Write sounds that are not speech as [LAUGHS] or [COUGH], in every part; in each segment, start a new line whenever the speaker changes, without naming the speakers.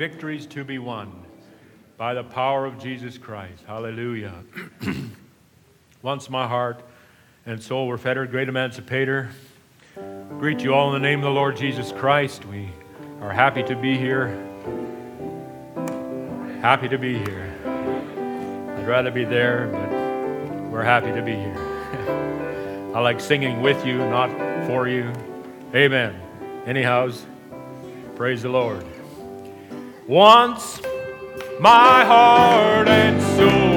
victories to be won by the power of Jesus Christ. Hallelujah. [CLEARS THROAT] Once my heart and soul were fettered, great emancipator. Greet you all in the name of the Lord Jesus Christ. We are happy to be here. Happy to be here. I'd rather be there, but we're happy to be here. [LAUGHS] I like singing with you, not for you. Amen. Anyhows, praise the Lord. Once my heart and soul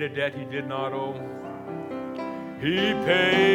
paid a debt he did not owe. He paid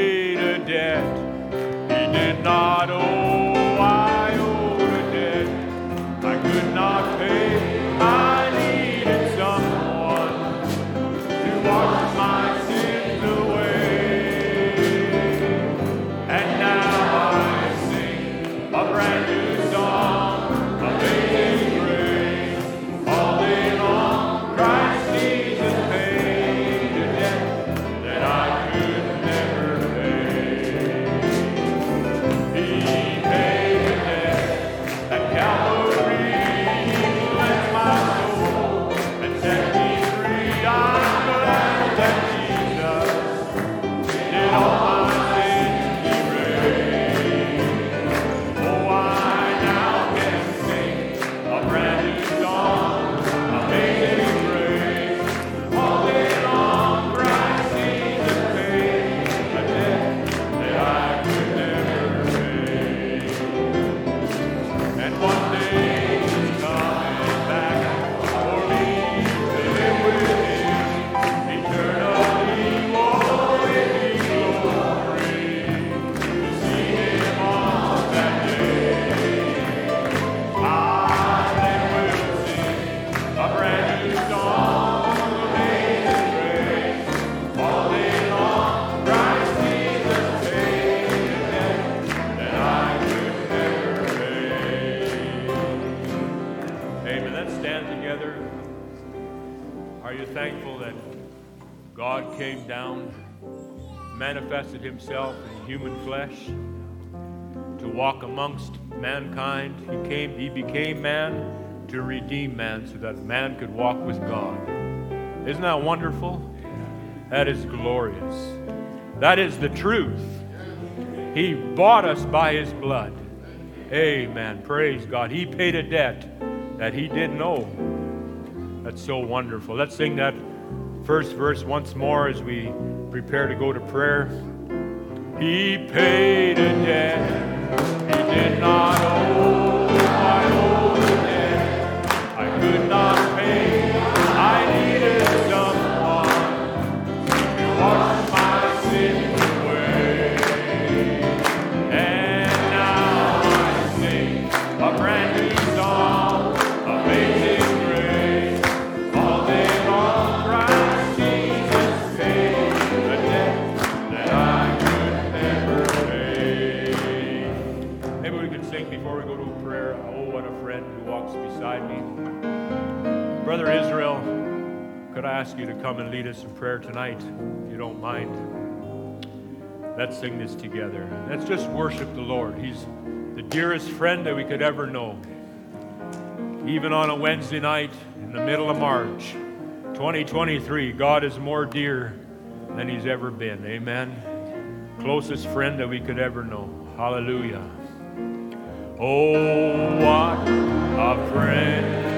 to redeem man so that man could walk with God. Isn't that wonderful? That is glorious. That is the truth. He bought us by his blood. Amen. Praise God. He paid a debt that he didn't owe. That's so wonderful. Let's sing that first verse once more as we prepare to go to prayer. He paid a debt he did not owe. Prayer tonight, if you don't mind? Let's sing this together. Let's just worship the Lord. He's the dearest friend that we could ever know. Even on a Wednesday night in the middle of March 2023, God is more dear than He's ever been. Amen. Closest friend that we could ever know. Hallelujah. Oh, what a friend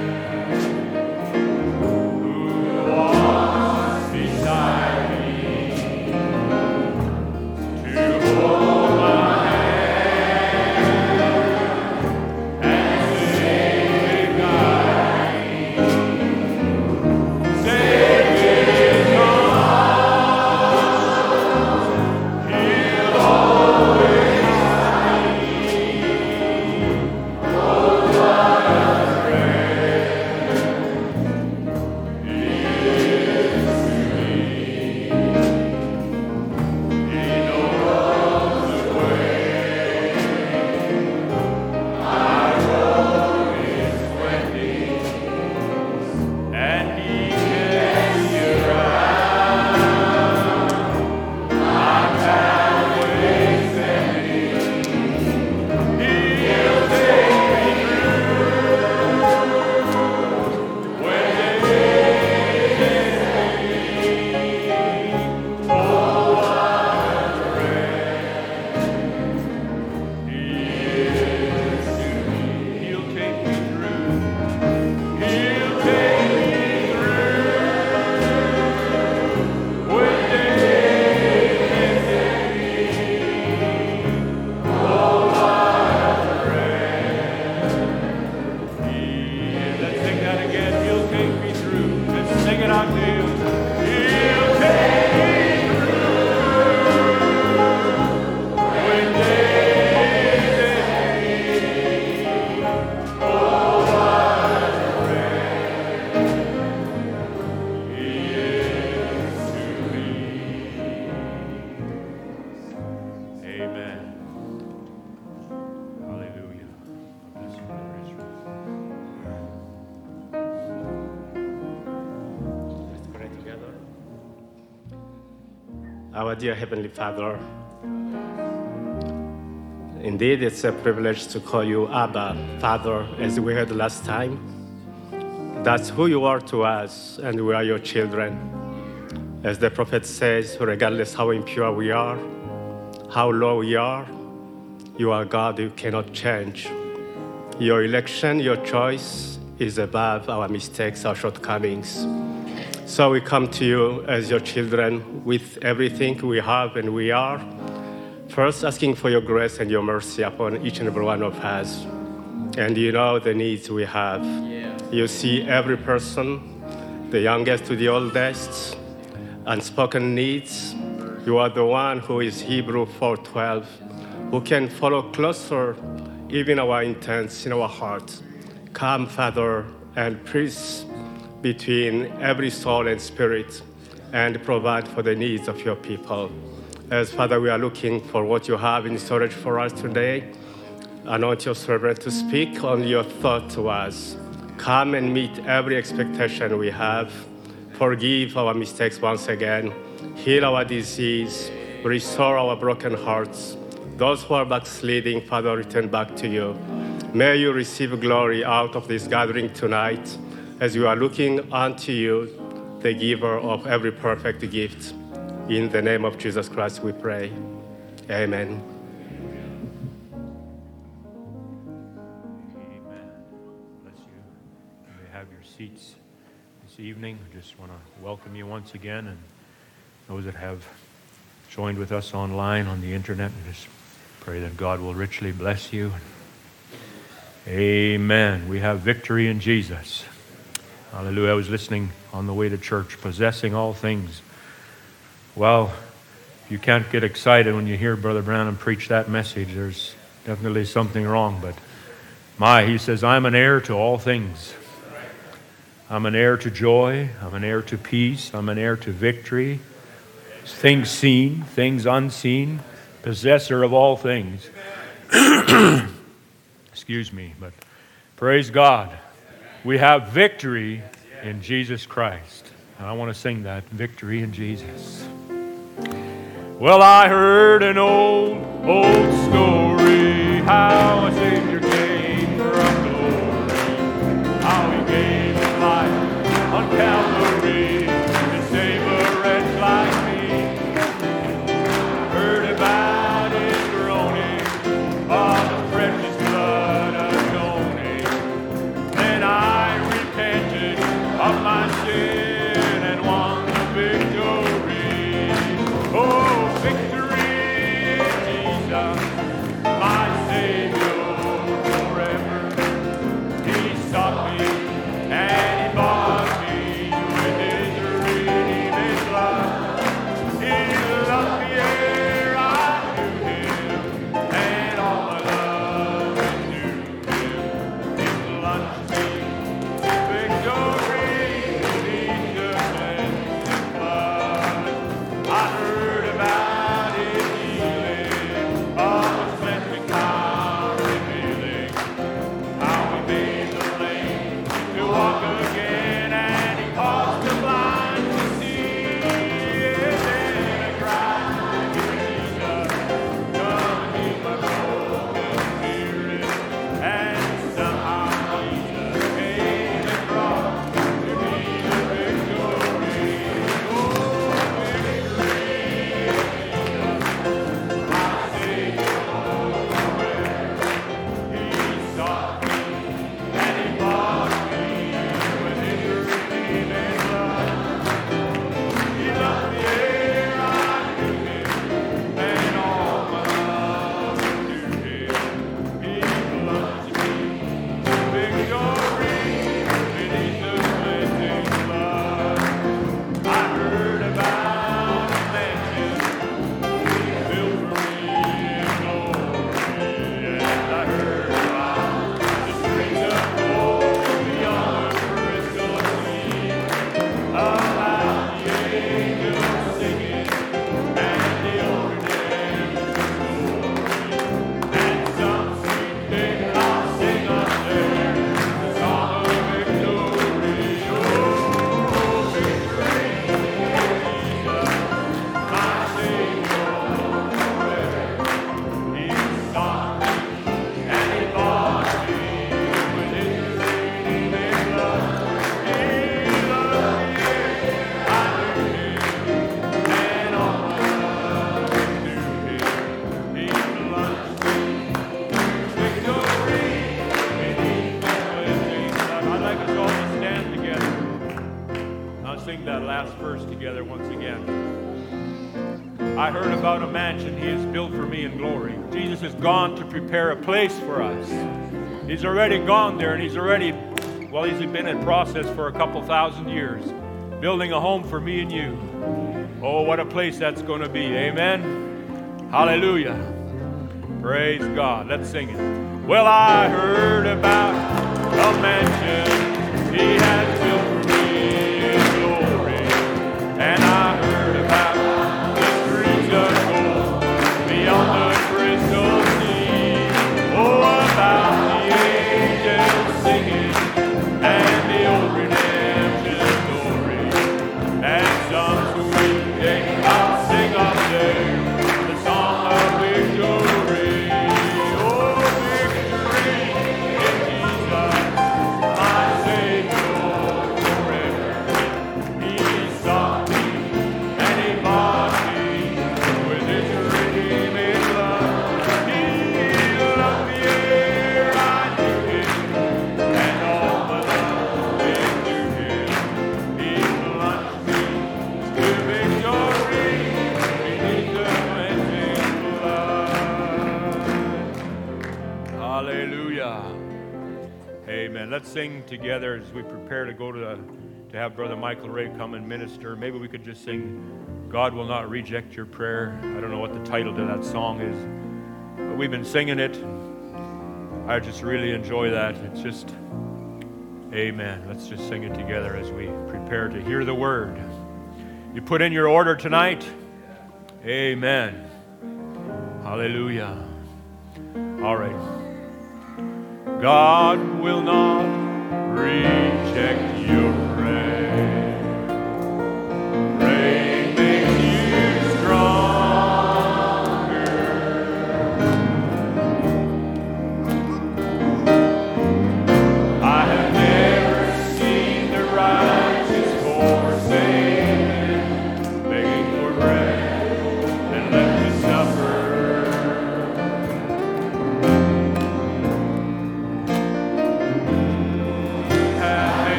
dear Heavenly Father, indeed it's a privilege to call you Abba, Father, as we heard last time. That's who you are to us, and we are your children. As the prophet says, regardless how impure we are, how low we are, you are God, you cannot change. Your election, your choice is above our mistakes, our shortcomings. So we come to you as your children with everything we have and we are. First, asking for your grace and your mercy upon each and every one of us. And you know the needs we have. You see every person, the youngest to the oldest, unspoken needs. You are the one who is Hebrew 4:12, who can follow closer even our intents in our heart. Come, Father, and peace between every soul and spirit, and provide for the needs of your people. As Father, we are looking for what you have in storage for us today. Anoint your servant to speak on your thought to us. Come and meet every expectation we have. Forgive our mistakes once again. Heal our disease. Restore our broken hearts. Those who are backsliding, Father, return back to you. May you receive glory out of this gathering tonight as you are looking unto you, the giver of every perfect gift. In the name of Jesus Christ, we pray. Amen.
Amen. Bless you. Have your seats this evening. I just want to welcome you once again and those that have joined with us online on the internet. I just pray that God will richly bless you. Amen. We have victory in Jesus. Hallelujah. I was listening on the way to church, possessing all things. Well, you can't get excited when you hear Brother Branham preach that message. There's definitely something wrong. But my, he says, I'm an heir to all things. I'm an heir to joy. I'm an heir to peace. I'm an heir to victory. Things seen, things unseen, possessor of all things. [CLEARS THROAT] Excuse me, but praise God. We have victory in Jesus Christ. And I want to sing that victory in Jesus. Well, I heard an old, old story how a Savior came from glory, how he gave his life on Calvary place for us. He's already gone there and he's already, well, he's been in process for a couple thousand years, building a home for me and you. Oh, what a place that's going to be. Amen. Hallelujah. Praise God. Let's sing it. Well, I heard about a mansion sing together as we prepare to go to, to have Brother Michael Rae come and minister. Maybe we could just sing, God Will Not Reject Your Prayer. I don't know what the title to that song is, but we've been singing it. I just really enjoy that. It's just, amen. Let's just sing it together as we prepare to hear the word. You put in your order tonight? Amen. Hallelujah. All right. God will not reject your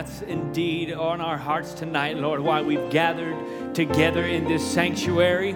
that's indeed on our hearts tonight, Lord, why we've gathered together in this sanctuary.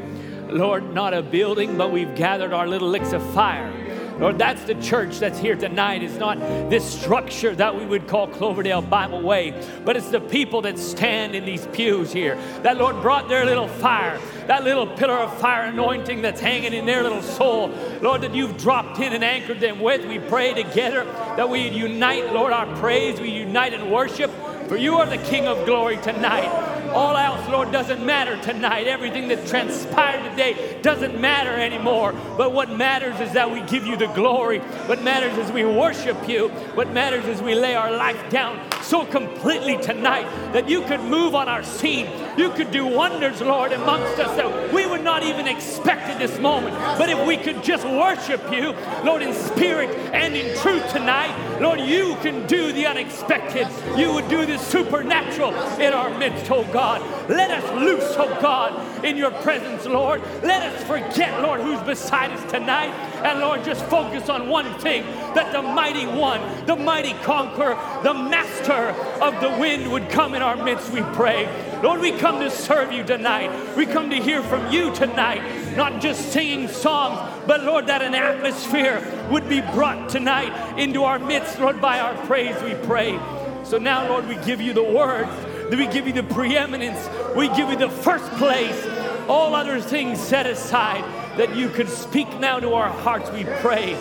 Lord, not a building, but we've gathered our little licks of fire. Lord, that's the church that's here tonight. It's not this structure that we would call Cloverdale Bible Way, but it's the people that stand in these pews here that, Lord, brought their little fire, that little pillar of fire anointing that's hanging in their little soul. Lord, that you've dropped in and anchored them with. We pray together that we unite, Lord, our praise, we unite in worship, for you are the King of glory tonight. All else, Lord, doesn't matter tonight. Everything that transpired today doesn't matter anymore. But what matters is that we give you the glory. What matters is we worship you. What matters is we lay our life down so completely tonight that you could move on our scene. You could do wonders, Lord, amongst us that we would not even expect at this moment. But if we could just worship you, Lord, in spirit and in truth tonight, Lord, you can do the unexpected. You would do the supernatural in our midst, oh God. God. Let us loose, oh God, in your presence, Lord. Let us forget, Lord, who's beside us tonight. And Lord, just focus on one thing that the mighty one, the mighty conqueror, the master of the wind would come in our midst, we pray. Lord, we come to serve you tonight. We come to hear from you tonight, not just singing songs, but Lord, that an atmosphere would be brought tonight into our midst, Lord, by our praise, we pray. So now, Lord, we give you the words we give you the preeminence, we give you the first place. All other things set aside, that you could speak now to our hearts, we pray.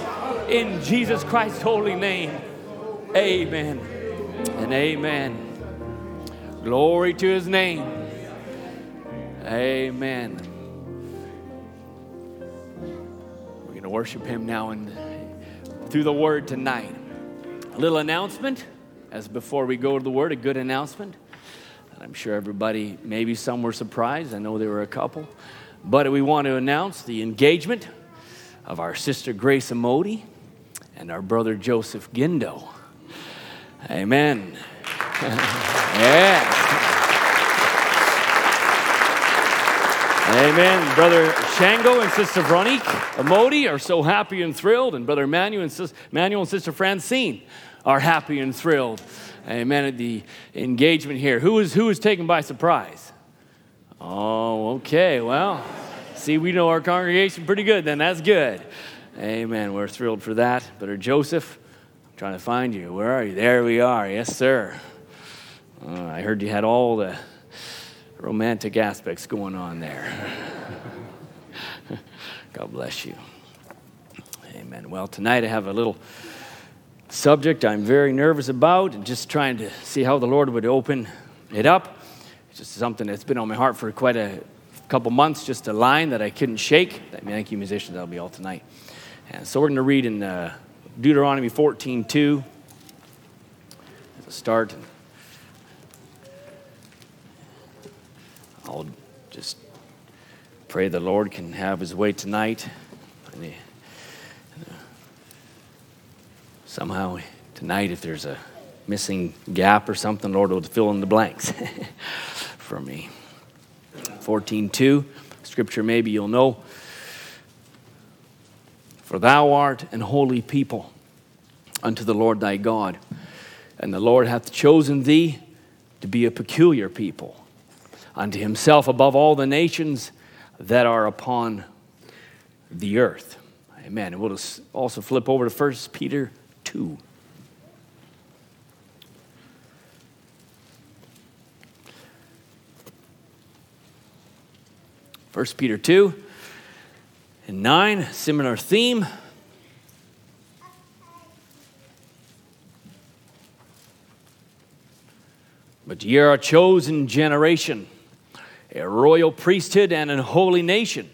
In Jesus Christ's holy name. Amen and amen. Glory to his name. Amen. We're going to worship him now and through the word tonight. A little announcement as before we go to the word, a good announcement. I'm sure everybody, maybe some were surprised. I know there were a couple. But we want to announce the engagement of our sister Grace Amodi and our brother Joseph Gindo. Amen. [LAUGHS] yeah. Amen. Brother Shango and Sister Veronique Amodi are so happy and thrilled, and Brother Manuel and, Sis- Manuel and Sister Francine are happy and thrilled amen, at the engagement here. Who was, who was taken by surprise? Oh, okay. Well, see, we know our congregation pretty good then. That's good. Amen. We're thrilled for that. Brother Joseph, I'm trying to find you. Where are you? There we are. Yes, sir. Uh, I heard you had all the romantic aspects going on there. [LAUGHS] God bless you. Amen. Well, tonight I have a little subject I'm very nervous about and just trying to see how the Lord would open it up. It's just something that's been on my heart for quite a couple months, just a line that I couldn't shake. Thank you, musicians. That'll be all tonight. And so we're going to read in uh, Deuteronomy 14 2 as a start. I'll just pray the Lord can have his way tonight somehow tonight, if there's a missing gap or something, Lord will fill in the blanks [LAUGHS] for me. 14.2, scripture maybe you'll know. For thou art an holy people unto the Lord thy God, and the Lord hath chosen thee to be a peculiar people unto himself above all the nations that are upon the earth. Amen. And we'll also flip over to 1 Peter 2. First Peter 2 and 9, similar theme. But ye are a chosen generation, a royal priesthood, and a holy nation,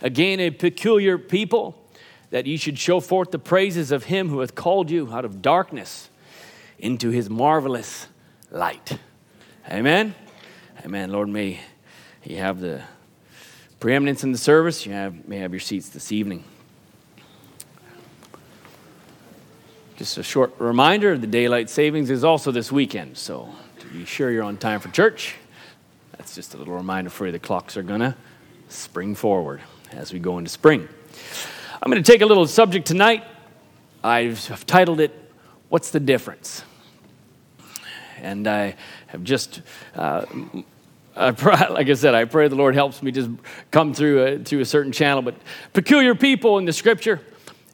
again a peculiar people that you should show forth the praises of him who hath called you out of darkness into his marvelous light. Amen. Amen. Lord, may you have the preeminence in the service. You have, may have your seats this evening. Just a short reminder the daylight savings is also this weekend, so to be sure you're on time for church. That's just a little reminder for you. The clocks are going to spring forward as we go into spring. I'm going to take a little subject tonight. I've titled it, What's the Difference? And I have just, uh, I pray, [LAUGHS] like I said, I pray the Lord helps me just come through a, through a certain channel. But peculiar people in the scripture,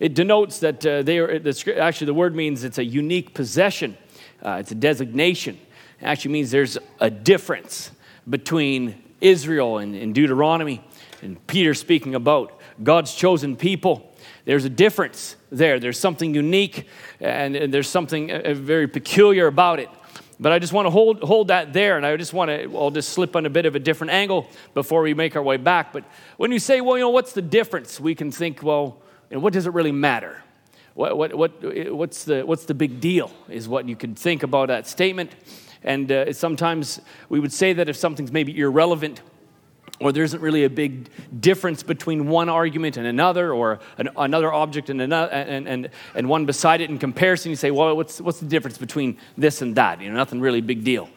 it denotes that uh, they are, the, actually, the word means it's a unique possession, uh, it's a designation. It actually means there's a difference between Israel and, and Deuteronomy and Peter speaking about God's chosen people. There's a difference there. There's something unique and, and there's something uh, very peculiar about it. But I just want to hold, hold that there, and I just want to, I'll just slip on a bit of a different angle before we make our way back. But when you say, well, you know, what's the difference? We can think, well, know, what does it really matter? What, what, what, what's, the, what's the big deal is what you could think about that statement. And uh, sometimes we would say that if something's maybe irrelevant, or there isn't really a big difference between one argument and another, or an, another object and, another, and, and, and one beside it in comparison, you say, well, what's, what's the difference between this and that? You know, nothing really big deal.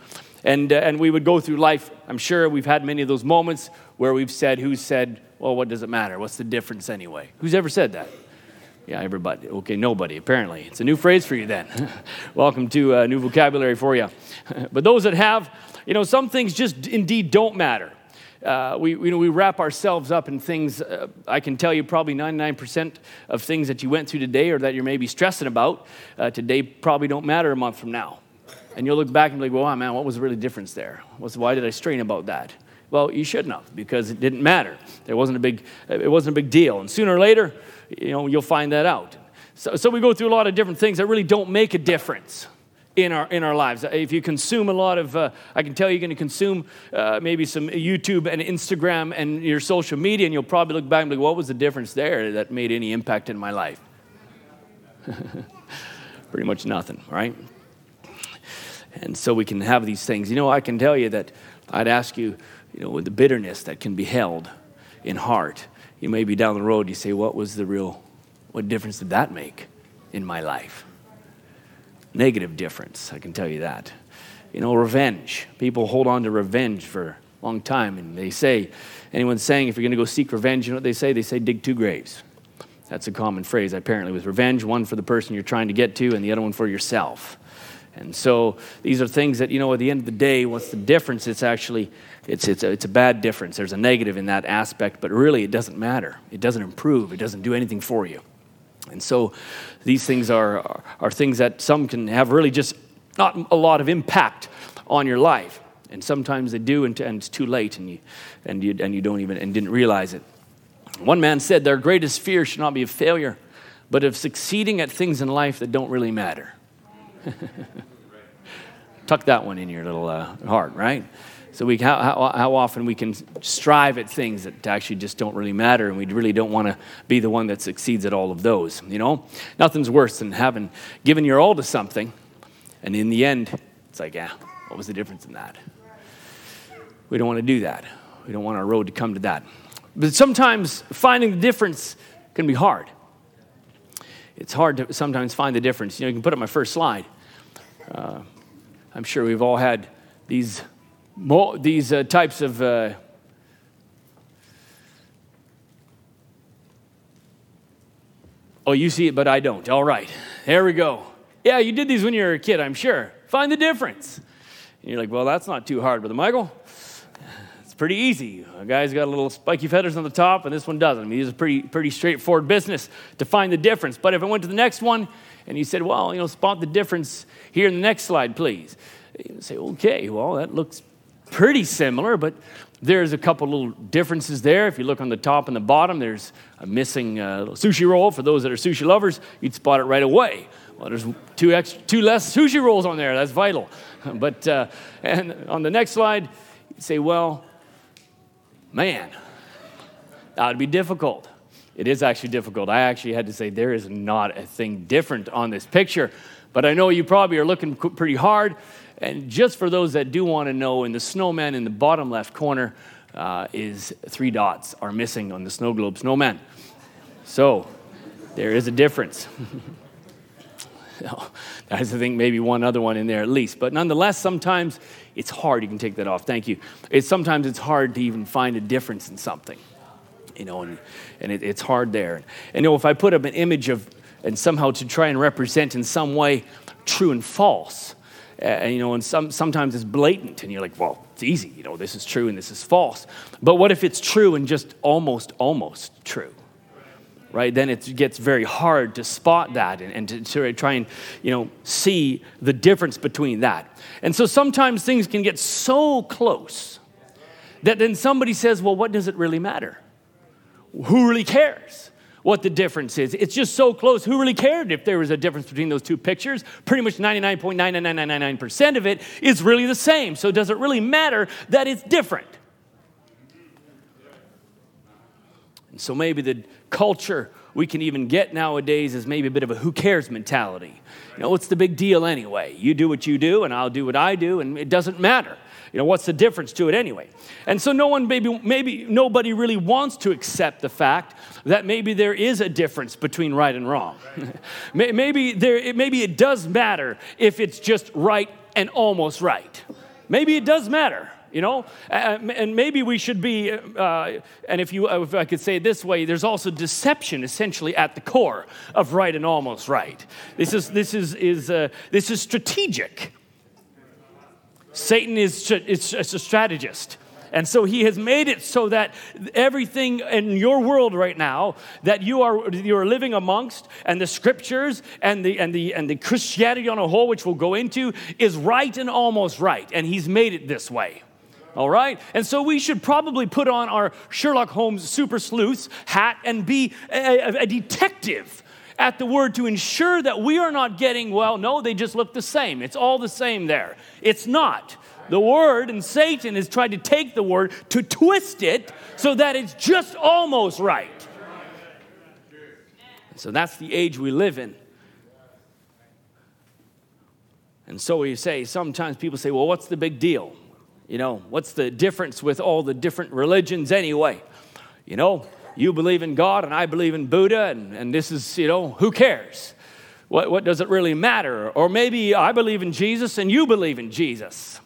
And, uh, and we would go through life. I'm sure we've had many of those moments where we've said, who said, well, what does it matter? What's the difference anyway? Who's ever said that? Yeah, everybody. Okay, nobody, apparently. It's a new phrase for you then. [LAUGHS] Welcome to a new vocabulary for you. [LAUGHS] but those that have, you know, some things just indeed don't matter uh, we, you know, we wrap ourselves up in things. Uh, I can tell you probably 99% of things that you went through today or that you're maybe stressing about uh, today probably don't matter a month from now. And you'll look back and be like, well, man, what was the really difference there? What's, why did I strain about that? Well, you shouldn't have because it didn't matter. There wasn't a big, it wasn't a big deal. And sooner or later, you know, you'll find that out. So, so we go through a lot of different things that really don't make a difference in our in our lives. If you consume a lot of, uh, I can tell you're going to consume uh, maybe some YouTube and Instagram and your social media, and you'll probably look back and be like, "What was the difference there that made any impact in my life?" [LAUGHS] Pretty much nothing, right? And so we can have these things. You know, I can tell you that I'd ask you, you know, with the bitterness that can be held in heart, you may be down the road. You say, "What was the real? What difference did that make in my life?" Negative difference, I can tell you that. You know, revenge. People hold on to revenge for a long time, and they say, anyone saying if you're going to go seek revenge, you know what they say? They say, dig two graves. That's a common phrase, apparently, with revenge, one for the person you're trying to get to, and the other one for yourself. And so these are things that, you know, at the end of the day, what's the difference? It's actually, it's, it's, a, it's a bad difference. There's a negative in that aspect, but really it doesn't matter. It doesn't improve. It doesn't do anything for you. And so these things are, are, are, things that some can have really just not a lot of impact on your life. And sometimes they do, and, and it's too late, and you, and, you, and you don't even and didn't realize it. One man said, Their greatest fear should not be of failure, but of succeeding at things in life that don't really matter. [LAUGHS] Tuck that one in your little uh, heart, right? So we, how, how, how, often we can strive at things that actually just don't really matter, and we really don't want to be the one that succeeds at all of those. You know, nothing's worse than having given your all to something, and in the end, it's like, yeah, what was the difference in that? We don't want to do that. We don't want our road to come to that. But sometimes finding the difference can be hard. It's hard to sometimes find the difference. You know, you can put up my first slide. Uh, I'm sure we've all had these these uh, types of uh, oh you see it but i don't. All right. There we go. Yeah you did these when you were a kid i'm sure. Find the difference. And you're like well that's not too hard brother michael. It's pretty easy. A guy's got a little spiky feathers on the top and this one doesn't. I mean, these are pretty pretty straightforward business to find the difference. But if i went to the next one and you said well you know spot the difference here in the next slide please. You say okay well that looks pretty similar, but there's a couple little differences there. If you look on the top and the bottom, there's a missing uh, sushi roll. For those that are sushi lovers, you'd spot it right away. Well, there's two, extra, two less sushi rolls on there. That's vital. [LAUGHS] But uh, and on the next slide, you say, well, man, that would be difficult. It is actually difficult. I actually had to say there is not a thing different on this picture. But I know you probably are looking pretty hard and just for those that do want to know, in the snowman in the bottom left corner uh, is three dots are missing on the snow globe snowman. So there is a difference. [LAUGHS] I think maybe one other one in there at least. But nonetheless, sometimes it's hard. You can take that off. Thank you. It's sometimes it's hard to even find a difference in something, you know, and, and it, it's hard there. And you know, if I put up an image of and somehow to try and represent in some way true and false, Uh, and you know, and some, sometimes it's blatant, and you're like, well, it's easy, you know, this is true and this is false. But what if it's true and just almost, almost true? Right? Then it gets very hard to spot that and, and to, to try and, you know, see the difference between that. And so sometimes things can get so close that then somebody says, well, what does it really matter? Who really cares? What the difference is. It's just so close. Who really cared if there was a difference between those two pictures? Pretty much 99.99999% of it is really the same. So does it really matter that it's different? And so maybe the culture we can even get nowadays is maybe a bit of a who cares mentality. You know, what's the big deal anyway? You do what you do, and I'll do what I do, and it doesn't matter. You know, what's the difference to it anyway? And so no one maybe maybe nobody really wants to accept the fact that maybe there is a difference between right and wrong. [LAUGHS] maybe there maybe it does matter if it's just right and almost right. Maybe it does matter you know and maybe we should be uh, and if you if i could say it this way there's also deception essentially at the core of right and almost right this is this is is uh, this is strategic Satan is, is a strategist. And so he has made it so that everything in your world right now that you are you are living amongst and the scriptures and the and the and the Christianity on a whole, which we'll go into, is right and almost right. And he's made it this way. All right? And so we should probably put on our Sherlock Holmes super sleuth hat and be a, a, a detective at the word to ensure that we are not getting, well, no, they just look the same. It's all the same there. It's not. The word and Satan has tried to take the word to twist it so that it's just almost right. So that's the age we live in. And so we say, sometimes people say, well, what's the big deal? You know, what's the difference with all the different religions anyway? You know, you believe in God and I believe in Buddha, and, and this is, you know, who cares? What, what does it really matter? Or maybe I believe in Jesus and you believe in Jesus.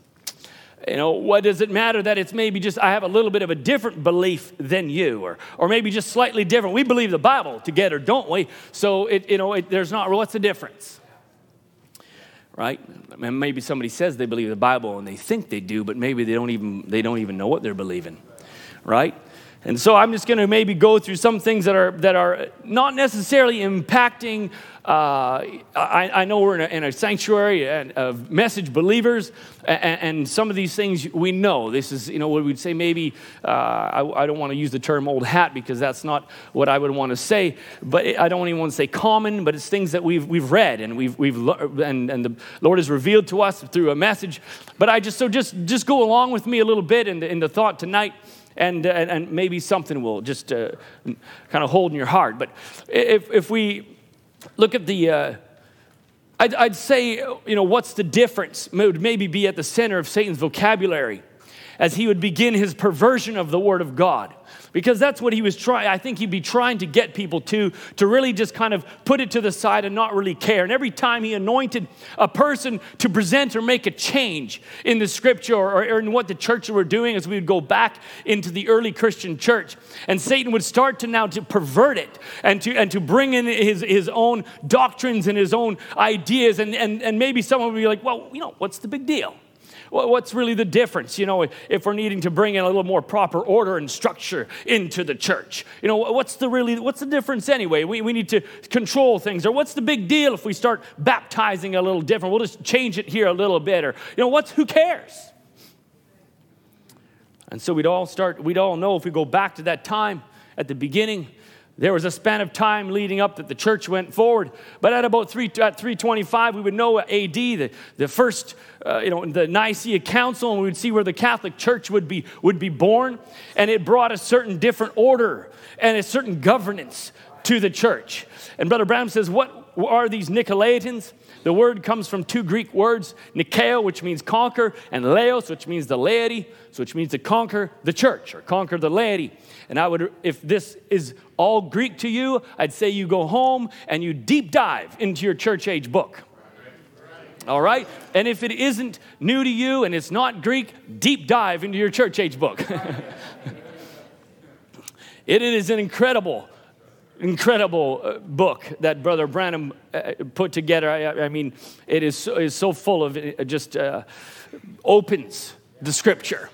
You know, what does it matter that it's maybe just I have a little bit of a different belief than you, or, or maybe just slightly different? We believe the Bible together, don't we? So, it, you know, it, there's not, what's the difference? Right? And maybe somebody says they believe the Bible and they think they do, but maybe they don't even, they don't even know what they're believing. Right? And so I'm just going to maybe go through some things that are, that are not necessarily impacting. Uh, I, I, know we're in a, in a sanctuary of message believers, and, and, some of these things we know. This is, you know, what we'd say maybe, uh, I, I, don't want to use the term old hat because that's not what I would want to say, but I don't even want to say common, but it's things that we've, we've read and we've, we've and, and the Lord has revealed to us through a message. But I just, so just, just go along with me a little bit in the, in the thought tonight and, uh, and maybe something will just uh, kind of hold in your heart. But if, if we look at the, uh, I'd, I'd say, you know, what's the difference? Would maybe be at the center of Satan's vocabulary as he would begin his perversion of the Word of God. Because that's what he was trying i think he'd be trying to get people to to really just kind of put it to the side and not really care. And every time he anointed a person to present or make a change in the scripture or, or in what the church were doing as we would go back into the early christian church and satan would start to now to pervert it and to and to bring in his his own doctrines and his own ideas. And and, and maybe someone would be like well you know what's the big deal What's really the difference, you know, if we're needing to bring in a little more proper order and structure into the church? You know, what's the really, what's the difference anyway? We, we need to control things. Or what's the big deal if we start baptizing a little different? We'll just change it here a little bit. Or, you know, what's, who cares? And so we'd all start, we'd all know if we go back to that time at the beginning, there was a span of time leading up that the church went forward. But at about 3, at 325, we would know AD, the, the first, uh, you know, the Nicaea Council, and we would see where the Catholic Church would be, would be born. And it brought a certain different order and a certain governance to the church. And Brother Branham says, What are these Nicolaitans? The word comes from two Greek words, Nikeo, which means conquer, and Laos, which means the laity, so which means to conquer the church or conquer the laity. And I would, if this is all Greek to you, I'd say you go home and you deep dive into your church age book. All right? And if it isn't new to you and it's not Greek, deep dive into your church age book. [LAUGHS] it is an incredible incredible uh, book that Brother Branham uh, put together. I, I, mean, it is so, is so full of uh, just uh, opens the scripture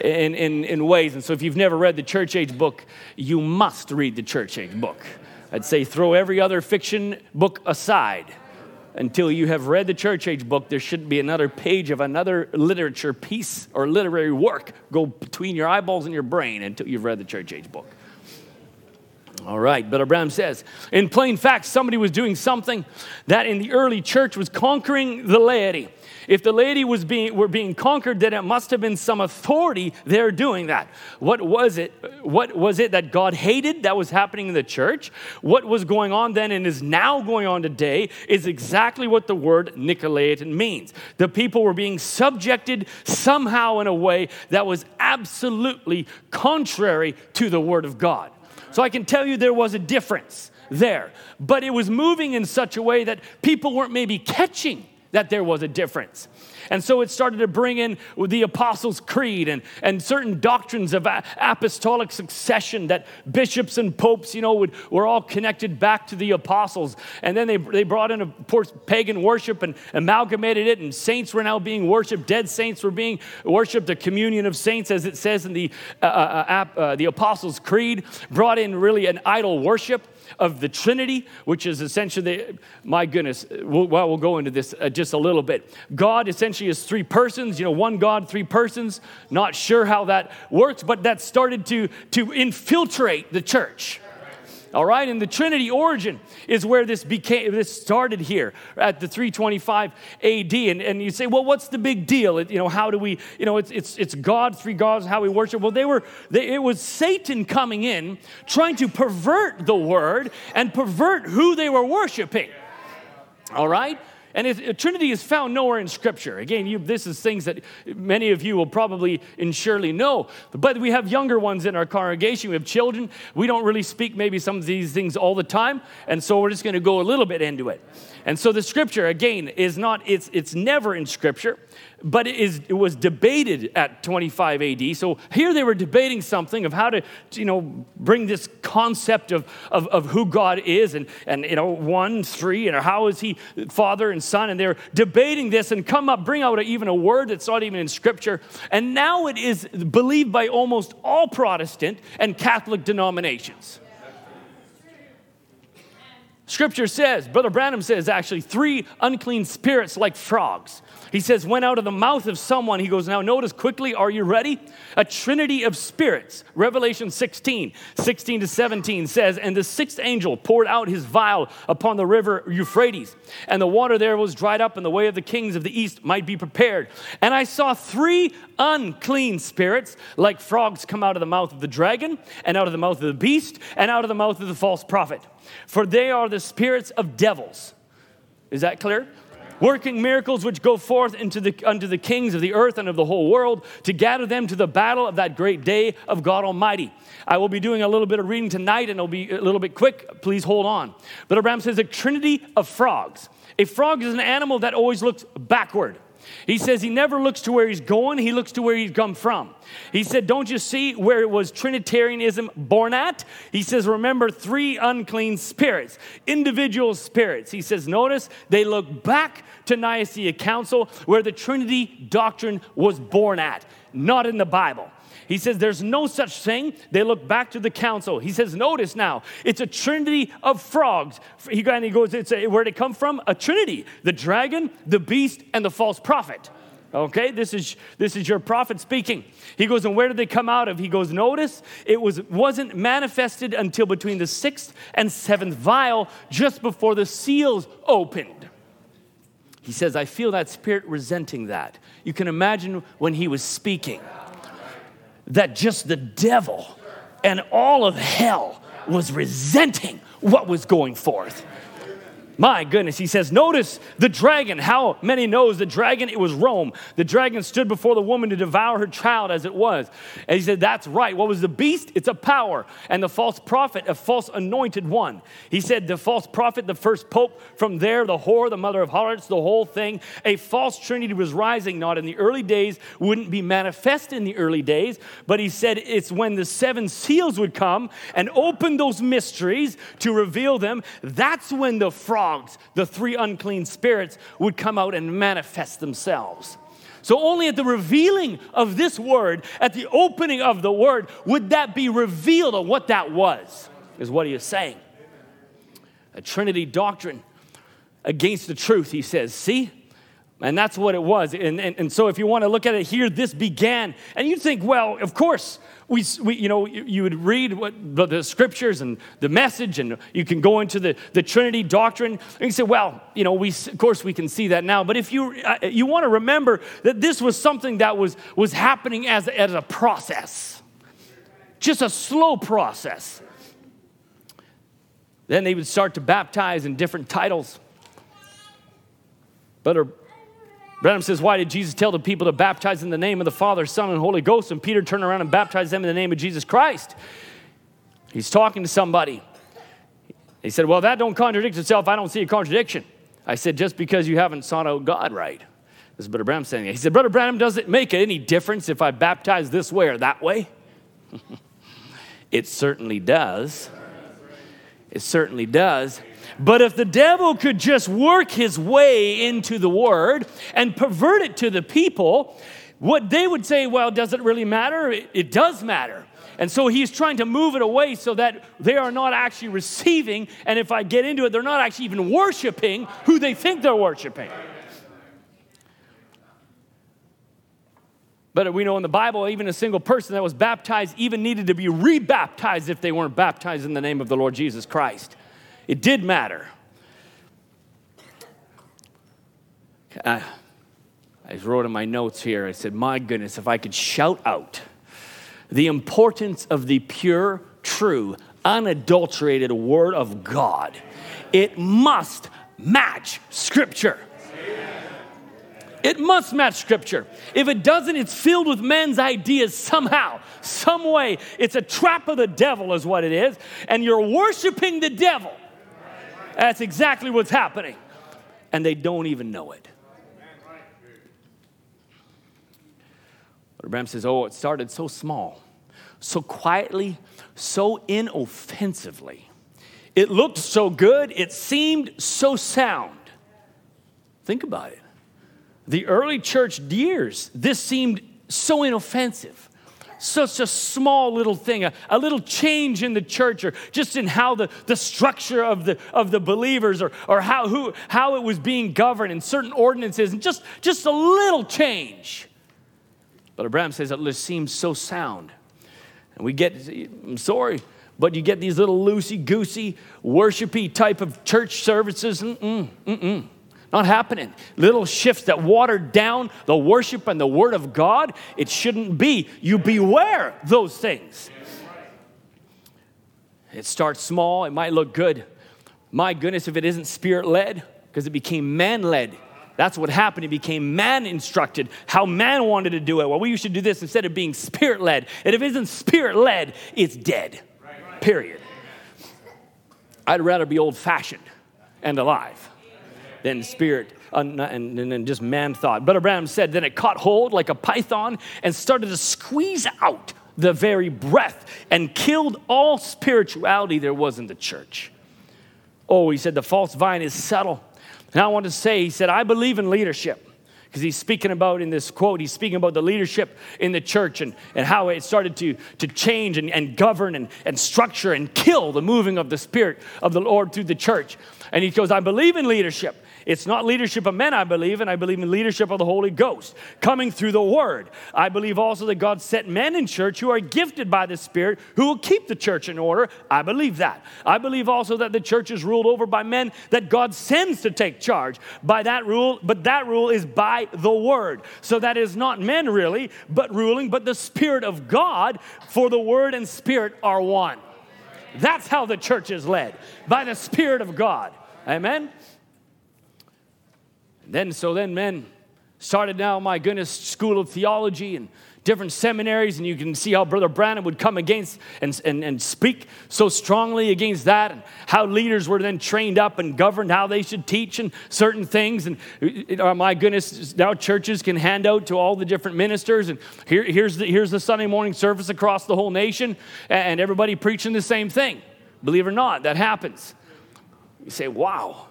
in, in, in ways. And so, if you've never read the church age book, you must read the church age book. I'd say throw every other fiction book aside until you have read the church age book, there shouldn't be another page of another literature piece or literary work go between your eyeballs and your brain until you've read the church age book. All right, Brother Branham says, in plain fact, somebody was doing something that in the early church was conquering the laity. If the laity was being, were being conquered, then it must have been some authority there doing that. What was it? What was it that God hated that was happening in the church? What was going on then and is now going on today is exactly what the word Nicolaitan means. The people were being subjected somehow in a way that was absolutely contrary to the word of God. So I can tell you there was a difference there, but it was moving in such a way that people weren't maybe catching that there was a difference. And so it started to bring in the Apostles' Creed and, and certain doctrines of apostolic succession that bishops and popes, you know, would, were all connected back to the apostles. And then they, they brought in, course, pagan worship and amalgamated it, and saints were now being worshiped. Dead saints were being worshiped. The communion of saints, as it says in the, uh, uh, uh, uh the Apostles' Creed, brought in really an idol worship of the Trinity, which is essentially, my goodness, we'll, well, go into this uh, just a little bit. God essentially is three persons, you know, one God, three persons. Not sure how that works, but that started to, to infiltrate the church. All right, and the Trinity origin is where this became. This started here at the 325 AD, and, and you say, well, what's the big deal? It, you know, how do we? You know, it's it's it's God, three gods, how we worship. Well, they were. They, it was Satan coming in, trying to pervert the word and pervert who they were worshiping. All right, and it, Trinity is found nowhere in Scripture. Again, you, this is things that many of you will probably and surely know. But we have younger ones in our congregation. We have children. We don't really speak maybe some of these things all the time. And so we're just going to go a little bit into it. And so the Scripture, again, is not, it's, it's never in Scripture but it, is, it was debated at 25 AD. So here they were debating something of how to, you know, bring this concept of, of, of who God is and, and, you know, one, three, and how is he father and son. And they're debating this and come up, bring out a, even a word that's not even in scripture. And now it is believed by almost all Protestant and Catholic denominations. Scripture says, Brother Branham says actually, three unclean spirits like frogs. He says, went out of the mouth of someone. He goes, now notice quickly, are you ready? A trinity of spirits. Revelation 16, 16 to 17 says, and the sixth angel poured out his vial upon the river Euphrates, and the water there was dried up, and the way of the kings of the east might be prepared. And I saw three unclean spirits like frogs come out of the mouth of the dragon, and out of the mouth of the beast, and out of the mouth of the false prophet for they are the spirits of devils. Is that clear? Working miracles which go forth into the, unto the kings of the earth and of the whole world to gather them to the battle of that great day of God Almighty. I will be doing a little bit of reading tonight and it'll be a little bit quick. Please hold on. Brother Branham says a trinity of frogs. A frog is an animal that always looks backward. He says he never looks to where he's going, he looks to where he's come from. He said, Don't you see where it was Trinitarianism born at? He says, Remember three unclean spirits, individual spirits. He says, Notice they look back to Nicaea Council where the Trinity doctrine was born at, not in the Bible. He says there's no such thing. They look back to the council. He says, notice now, it's a trinity of frogs. He, and he goes, it's a, where'd it come from? A trinity the dragon, the beast, and the false prophet. Okay, this is this is your prophet speaking. He goes, and where did they come out of? He goes, notice it was wasn't manifested until between the sixth and seventh vial, just before the seals opened. He says, I feel that spirit resenting that. You can imagine when he was speaking that just the devil and all of hell was resenting what was going forth. My goodness, he says, notice the dragon. How many knows the dragon? It was Rome. The dragon stood before the woman to devour her child as it was. And he said, that's right. What was the beast? It's a power. And the false prophet, a false anointed one. He said, the false prophet, the first pope, from there, the whore, the mother of harlots, the whole thing. A false trinity was rising, not in the early days, wouldn't be manifest in the early days, but he said it's when the seven seals would come and open those mysteries to reveal them. That's when the fraud the three unclean spirits, would come out and manifest themselves. So, only at the revealing of this word, at the opening of the word, would that be revealed of what that was, is what he is saying. A Trinity doctrine against the truth, he says. See? And that's what it was. And, and, and so, if you want to look at it here, this began. And you think, well, of course, we, we, you know, you, you would read what, the, the, scriptures and the message, and you can go into the, the Trinity doctrine, and you say, well, you know, we, of course we can see that now. But if you, uh, you want to remember that this was something that was, was happening as, as a process, just a slow process. Then they would start to baptize in different titles. Brother Branham says, Why did Jesus tell the people to baptize in the name of the Father, Son, and Holy Ghost? And Peter turned around and baptized them in the name of Jesus Christ. He's talking to somebody. He said, Well, that don't contradict itself. I don't see a contradiction. I said, Just because you haven't sought out God right. This is Brother Branham saying. He said, Brother Branham, does it make any difference if I baptize this way or that way? [LAUGHS] it certainly does. It certainly does. But if the devil could just work his way into the word and pervert it to the people, what they would say, well, does it really matter? It, it does matter. And so he's trying to move it away so that they are not actually receiving. And if I get into it, they're not actually even worshiping who they think they're worshiping. But we know in the Bible, even a single person that was baptized even needed to be rebaptized if they weren't baptized in the name of the Lord Jesus Christ. It did matter. I, I wrote in my notes here, I said, My goodness, if I could shout out the importance of the pure, true, unadulterated Word of God, it must match Scripture. It must match Scripture. If it doesn't, it's filled with men's ideas somehow, some way. It's a trap of the devil, is what it is. And you're worshiping the devil that's exactly what's happening. And they don't even know it. Brother Branham says, Oh, it started so small, so quietly, so inoffensively. It looked so good, it seemed so sound. Think about it. The early church years, this seemed so inoffensive such a small little thing, a, a, little change in the church or just in how the, the structure of the, of the believers or, or how, who, how it was being governed and certain ordinances and just, just a little change. Brother Branham says it seems so sound. And we get, I'm sorry, but you get these little loosey goosey, worshipy type of church services. Mm-mm, mm-mm. Not happening. Little shifts that water down the worship and the word of God. It shouldn't be. You beware those things. It starts small, it might look good. My goodness, if it isn't spirit led, because it became man led. That's what happened. It became man instructed, how man wanted to do it. Well, we should do this instead of being spirit led. And if it isn't spirit led, it's dead. Period. I'd rather be old fashioned and alive than spirit uh, and, and, and just man thought. Brother Branham said, then it caught hold like a python and started to squeeze out the very breath and killed all spirituality there was in the church. Oh, he said, the false vine is subtle. And I want to say, he said, I believe in leadership because he's speaking about in this quote, he's speaking about the leadership in the church and, and how it started to, to change and, and govern and, and structure and kill the moving of the Spirit of the Lord through the church. And he goes, I believe in leadership. It's not leadership of men, I believe, and I believe in leadership of the Holy Ghost coming through the Word. I believe also that God set men in church who are gifted by the Spirit who will keep the church in order. I believe that. I believe also that the church is ruled over by men that God sends to take charge by that rule, but that rule is by the Word. So that is not men really, but ruling, but the Spirit of God, for the Word and Spirit are one. That's how the church is led by the Spirit of God. Amen? Then, so then men started now, my goodness, school of theology and different seminaries, and you can see how Brother Branham would come against and, and, and speak so strongly against that, and how leaders were then trained up and governed how they should teach and certain things. And oh my goodness, now churches can hand out to all the different ministers, and here, here's, the, here's the Sunday morning service across the whole nation, and everybody preaching the same thing. Believe it or not, that happens. You say, wow.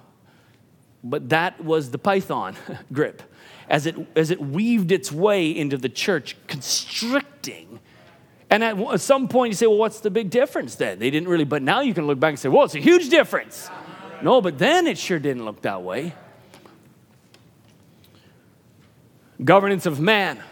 But that was the python [LAUGHS] grip as it, as it weaved its way into the church, constricting. And at some point, you say, well, what's the big difference then? They didn't really, but now you can look back and say, well, it's a huge difference. No, but then it sure didn't look that way. Governance of man,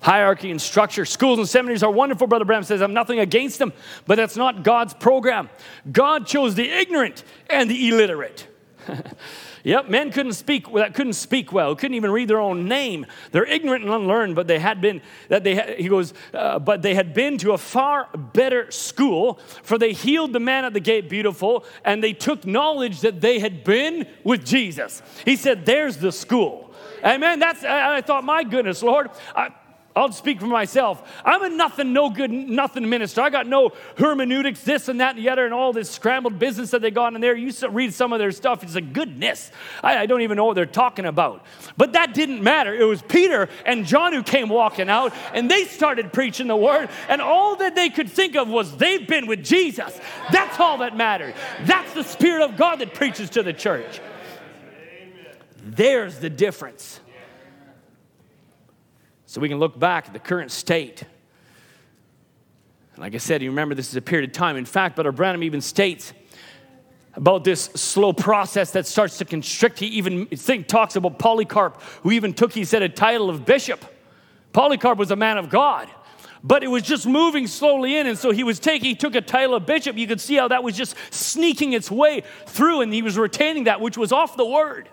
hierarchy and structure. Schools and seminaries are wonderful, Brother Branham says. I'm nothing against them, but that's not God's program. God chose the ignorant and the illiterate. [LAUGHS] Yep, men couldn't speak that couldn't speak well, couldn't even read their own name. They're ignorant and unlearned, but they had been that they had, he goes, uh, but they had been to a far better school, for they healed the man at the gate beautiful, and they took knowledge that they had been with Jesus. He said, "There's the school." Amen. That's I, thought, my goodness, Lord. I, I'll speak for myself. I'm a nothing, no good, nothing minister. I got no hermeneutics, this and that and the other, and all this scrambled business that they got in there. You read some of their stuff, it's like, goodness, I, I don't even know what they're talking about. But that didn't matter. It was Peter and John who came walking out, and they started preaching the word, and all that they could think of was they've been with Jesus. That's all that mattered. That's the Spirit of God that preaches to the church. There's the difference. So we can look back at the current state. Like I said, you remember this is a period of time. In fact, Brother Branham even states about this slow process that starts to constrict. He even think, talks about Polycarp, who even took, he said, a title of bishop. Polycarp was a man of God but it was just moving slowly in. And so he was taking, he took a title of bishop. You could see how that was just sneaking its way through, and he was retaining that, which was off the word.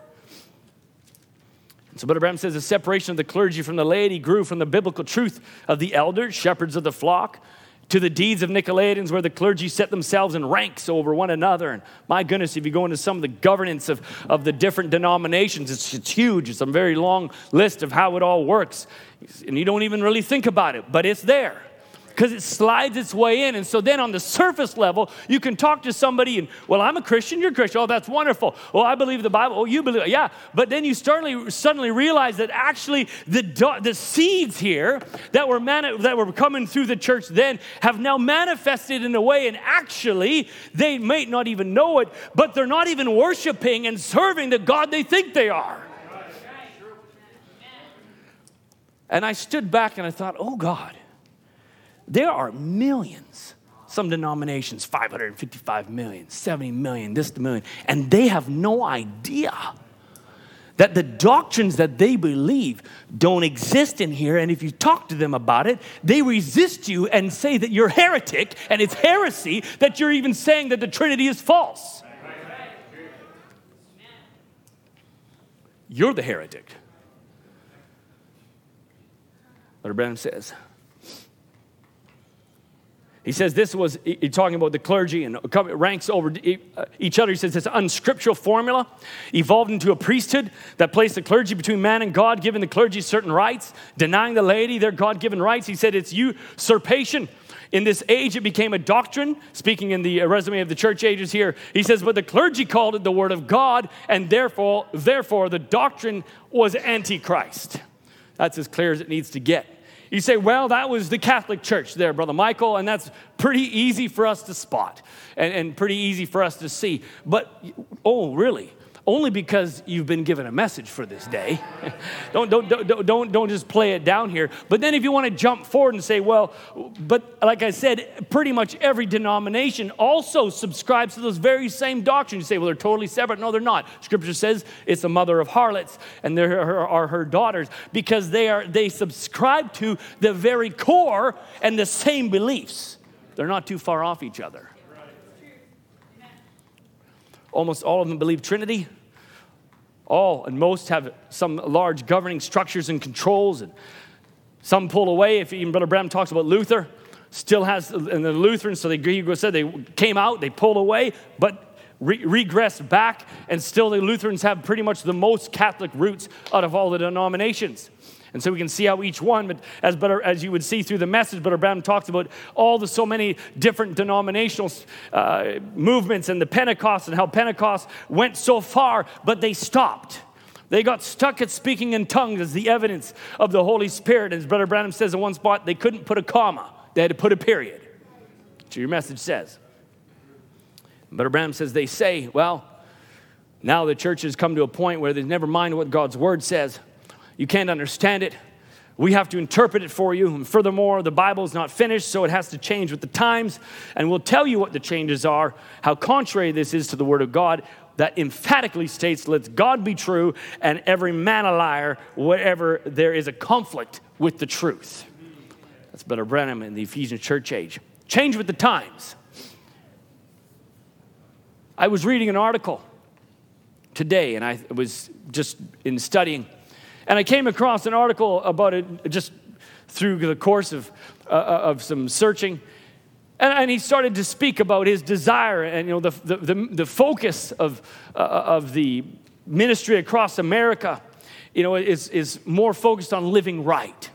So, Brother Branham says the separation of the clergy from the laity grew from the biblical truth of the elders, shepherds of the flock, to the deeds of Nicolaitans, where the clergy set themselves in ranks over one another. And my goodness, if you go into some of the governance of, of the different denominations, it's, it's huge. It's a very long list of how it all works. And you don't even really think about it, but it's there because it slides its way in. And so then on the surface level, you can talk to somebody and, well, I'm a Christian, you're a Christian. Oh, that's wonderful. Oh, I believe the Bible. Oh, you believe. Yeah. But then you suddenly, suddenly realize that actually the, the seeds here that were, mani- that were coming through the church then have now manifested in a way, and actually they may not even know it, but they're not even worshiping and serving the God they think they are. And I stood back and I thought, oh God, there are millions. Some denominations, 555 million, 70 million, this the million, and they have no idea that the doctrines that they believe don't exist in here. And if you talk to them about it, they resist you and say that you're heretic and it's heresy that you're even saying that the Trinity is false. You're the heretic. Brother Branham says, he says this was he, talking about the clergy and ranks over uh, each other. He says this unscriptural formula evolved into a priesthood that placed the clergy between man and God, giving the clergy certain rights, denying the laity their God given rights. He said it's usurpation. In this age, it became a doctrine. Speaking in the uh, resume of the church ages here, he says, but the clergy called it the word of God, and therefore, therefore, the doctrine was antichrist. That's as clear as it needs to get. You say, well, that was the Catholic Church there, Brother Michael, and that's pretty easy for us to spot and, and pretty easy for us to see. But, oh, really? Only because you've been given a message for this day. [LAUGHS] don't, don't, don't, don't, don't just play it down here. But then if you want to jump forward and say, well, but like I said, pretty much every denomination also subscribes to those very same doctrines. You say, well, they're totally separate. No, they're not. Scripture says it's the mother of harlots and there are her daughters because they, are, they subscribe to the very core and the same beliefs. They're not too far off each other. Almost all of them believe Trinity. All and most have some large governing structures and controls, and some pull away. If even Brother Branham talks about Luther, still has, and the Lutherans, so they, he said they came out, they pulled away, but re- regressed back, and still the Lutherans have pretty much the most Catholic roots out of all the denominations. And so we can see how each one, but as, better, as you would see through the message, Brother Branham talks about all the so many different denominational uh, movements and the Pentecost and how Pentecost went so far, but they stopped. They got stuck at speaking in tongues as the evidence of the Holy Spirit. And as Brother Branham says in one spot, they couldn't put a comma, they had to put a period. So your message says. Brother Branham says they say, well, now the church has come to a point where they never mind what God's word says. You can't understand it. We have to interpret it for you. And furthermore, the Bible is not finished, so it has to change with the times. And we'll tell you what the changes are, how contrary this is to the Word of God, that emphatically states, let God be true and every man a liar, wherever there is a conflict with the truth. That's Brother Branham in the Ephesian church age. Change with the times. I was reading an article today, and I was just in studying and I came across an article about it just through the course of, uh, uh, of some searching. And, and, he started to speak about his desire and you know, the, the, the, the focus of, uh, of the ministry across America you know, is, is more focused on living right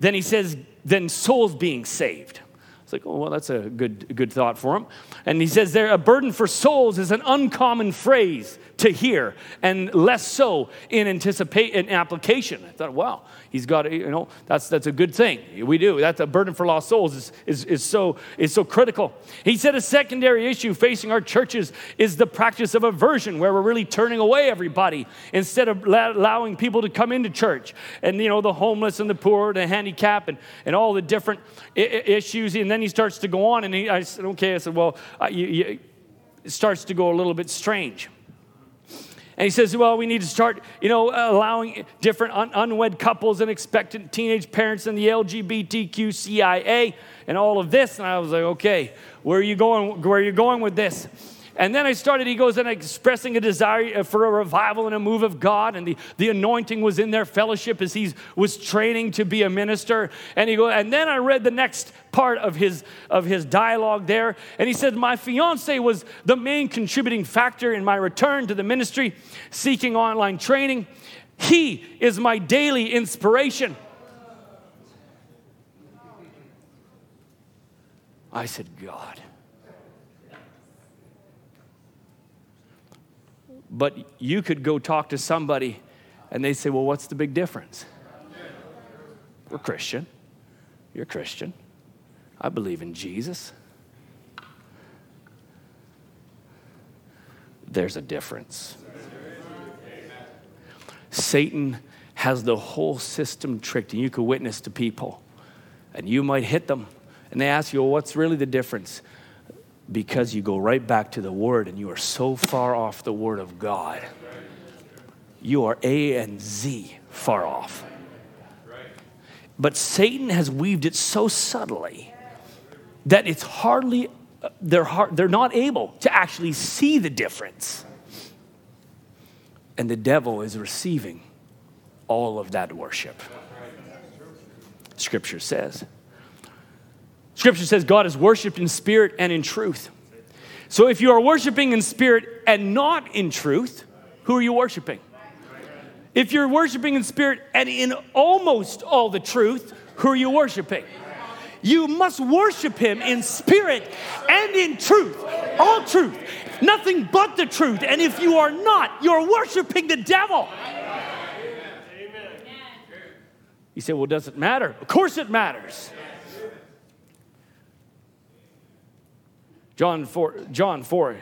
than he says, than souls being saved. It's like, oh, well, that's a good, good thought for him. And he says there, a burden for souls is an uncommon phrase to hear and less so in anticipate in application. I thought, wow, he's got, you know, that's, that's a good thing. We do. That's a burden for lost souls is, is, is, so, is so critical. He said a secondary issue facing our churches is the practice of aversion, where we're really turning away everybody instead of allowing people to come into church. And, you know, the homeless and the poor, the handicapped, and, and all the different I- issues. And then he starts to go on, and he, I said, okay, I said, well, you, you, it starts to go a little bit strange. And he says, well, we need to start, you know, allowing different un- unwed couples and expectant teenage parents and the LGBTQCIA and all of this. And I was like, okay, where are you going? Where are you going with this? And then I started, he goes and expressing a desire uh, for a revival and a move of God. And the, the anointing was in their fellowship as he was training to be a minister. And he goes, and then I read the next part of his of his dialogue there. And he said, My fiance was the main contributing factor in my return to the ministry, seeking online training. He is my daily inspiration. I said, God. But you could go talk to somebody and they say, Well, what's the big difference? We're Christian. You're Christian. I believe in Jesus. There's a difference. Satan has the whole system tricked, and you could witness to people, and you might hit them, and they ask you, well, what's really the difference? Because you go right back to the Word and you are so far off the Word of God. You are A and Z far off. But Satan has weaved it so subtly that it's hardly, they're, hard, they're not able to actually see the difference. And the devil is receiving all of that worship. Scripture says. Scripture says God is worshiped in spirit and in truth. So if you are worshiping in spirit and not in truth, who are you worshiping? If you're worshiping in spirit and in almost all the truth, who are you worshiping? You must worship him in spirit and in truth, all truth, nothing but the truth. And if you are not, you're worshiping the devil. You say, well, does it matter? Of course it matters. John 4, John 4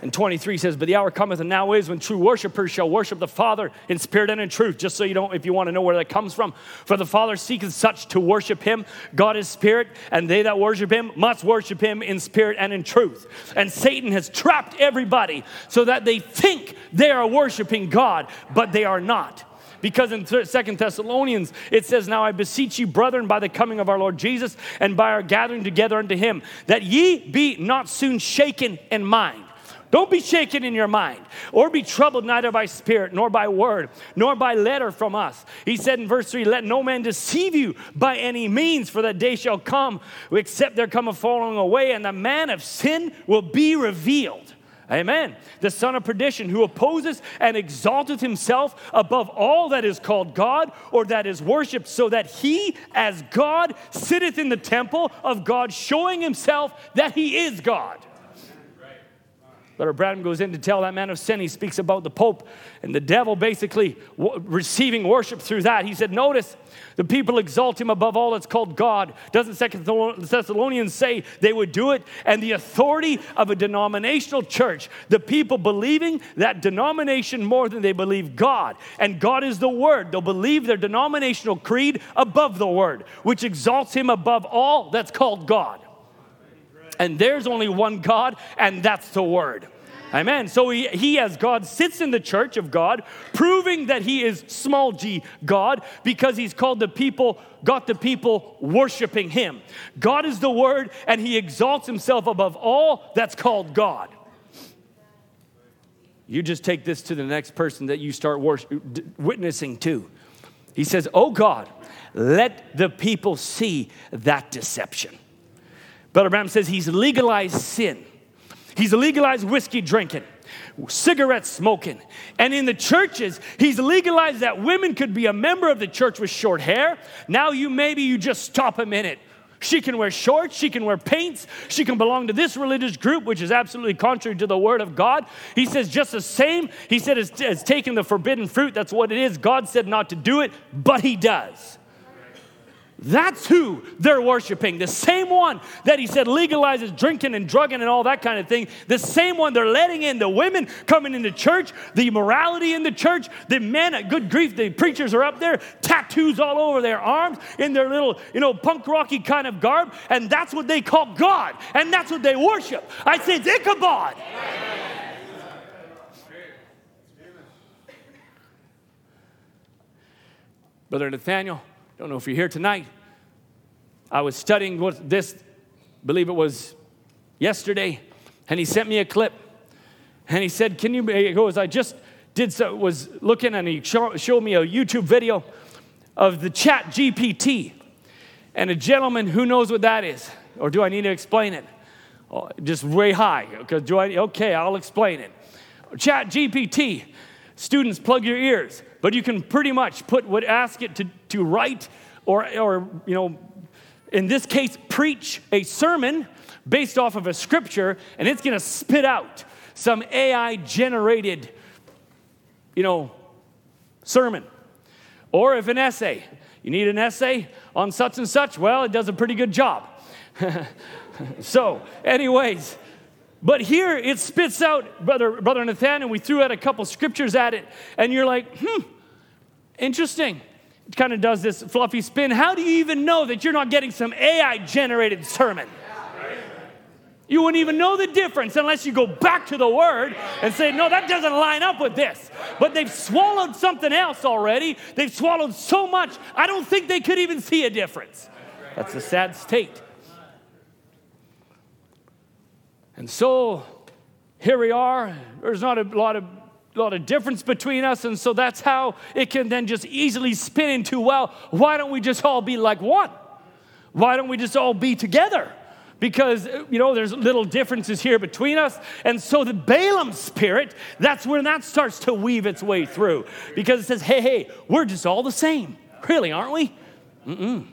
and 23 says, But the hour cometh and now is when true worshipers shall worship the Father in spirit and in truth. Just so you don't, if you want to know where that comes from. For the Father seeketh such to worship him. God is spirit, and they that worship him must worship him in spirit and in truth. And Satan has trapped everybody so that they think they are worshiping God, but they are not. Because in Second Thessalonians, it says, Now I beseech you, brethren, by the coming of our Lord Jesus and by our gathering together unto him, that ye be not soon shaken in mind. Don't be shaken in your mind, or be troubled neither by spirit, nor by word, nor by letter from us. He said in verse 3 Let no man deceive you by any means, for that day shall come, except there come a falling away, and the man of sin will be revealed. Amen. The son of perdition, who opposes and exalteth himself above all that is called God or that is worshiped, so that he, as God, sitteth in the temple of God, showing himself that he is God. Brother Branham goes in to tell that man of sin. He speaks about the Pope and the devil basically w- receiving worship through that. He said, Notice the people exalt him above all that's called God. Doesn't Second Thessalonians say they would do it? And the authority of a denominational church, the people believing that denomination more than they believe God. And God is the Word. They'll believe their denominational creed above the Word, which exalts him above all that's called God. And there's only one God, and that's the Word. Amen. So he, he, as God, sits in the church of God, proving that he is small g God because he's called the people, got the people worshiping him. God is the Word, and he exalts himself above all that's called God. You just take this to the next person that you start witnessing to. He says, Oh God, let the people see that deception. Brother Branham says he's legalized sin. He's legalized whiskey drinking, cigarette smoking. And in the churches, he's legalized that women could be a member of the church with short hair. Now you maybe you just stop a minute. She can wear shorts, she can wear paints, she can belong to this religious group, which is absolutely contrary to the word of God. He says, just the same, he said, as, as taking the forbidden fruit, that's what it is. God said not to do it, but he does. That's who they're worshiping. The same one that he said legalizes drinking and drugging and all that kind of thing. The same one they're letting in the women coming into church, the morality in the church, the men, good grief, the preachers are up there, tattoos all over their arms in their little, you know, punk rocky kind of garb. And that's what they call God. And that's what they worship. I say it's Ichabod. Brother Nathaniel. Don't know if you're here tonight. I was studying what this, believe it was yesterday, and he sent me a clip. And he said, Can you, he goes, I just did so, was looking and he show, showed me a YouTube video of the chat GPT. And a gentleman who knows what that is, or do I need to explain it? Oh, just way high, because do I, okay, I'll explain it. Chat GPT, students plug your ears but you can pretty much put what ask it to, to write or, or you know in this case preach a sermon based off of a scripture and it's going to spit out some ai generated you know sermon. Or if an essay. You need an essay on such and such? Well it does a pretty good job. [LAUGHS] So anyways but here it spits out, brother, brother Nathan, and we threw out a couple scriptures at it, and you're like, hmm, Interesting. Kind of does this fluffy spin. How do you even know that you're not getting some AI generated sermon? You wouldn't even know the difference unless you go back to the word and say, no, that doesn't line up with this. But they've swallowed something else already. They've swallowed so much, I don't think they could even see a difference. That's a sad state. And so here we are. There's not a lot of lot of difference between us. And so that's how it can then just easily spin into, well, why don't we just all be like one? Why don't we just all be together? Because, you know, there's little differences here between us. And so the Balaam spirit, that's when that starts to weave its way through. Because it says, hey, hey, we're just all the same. Really, aren't we? Mm-mm.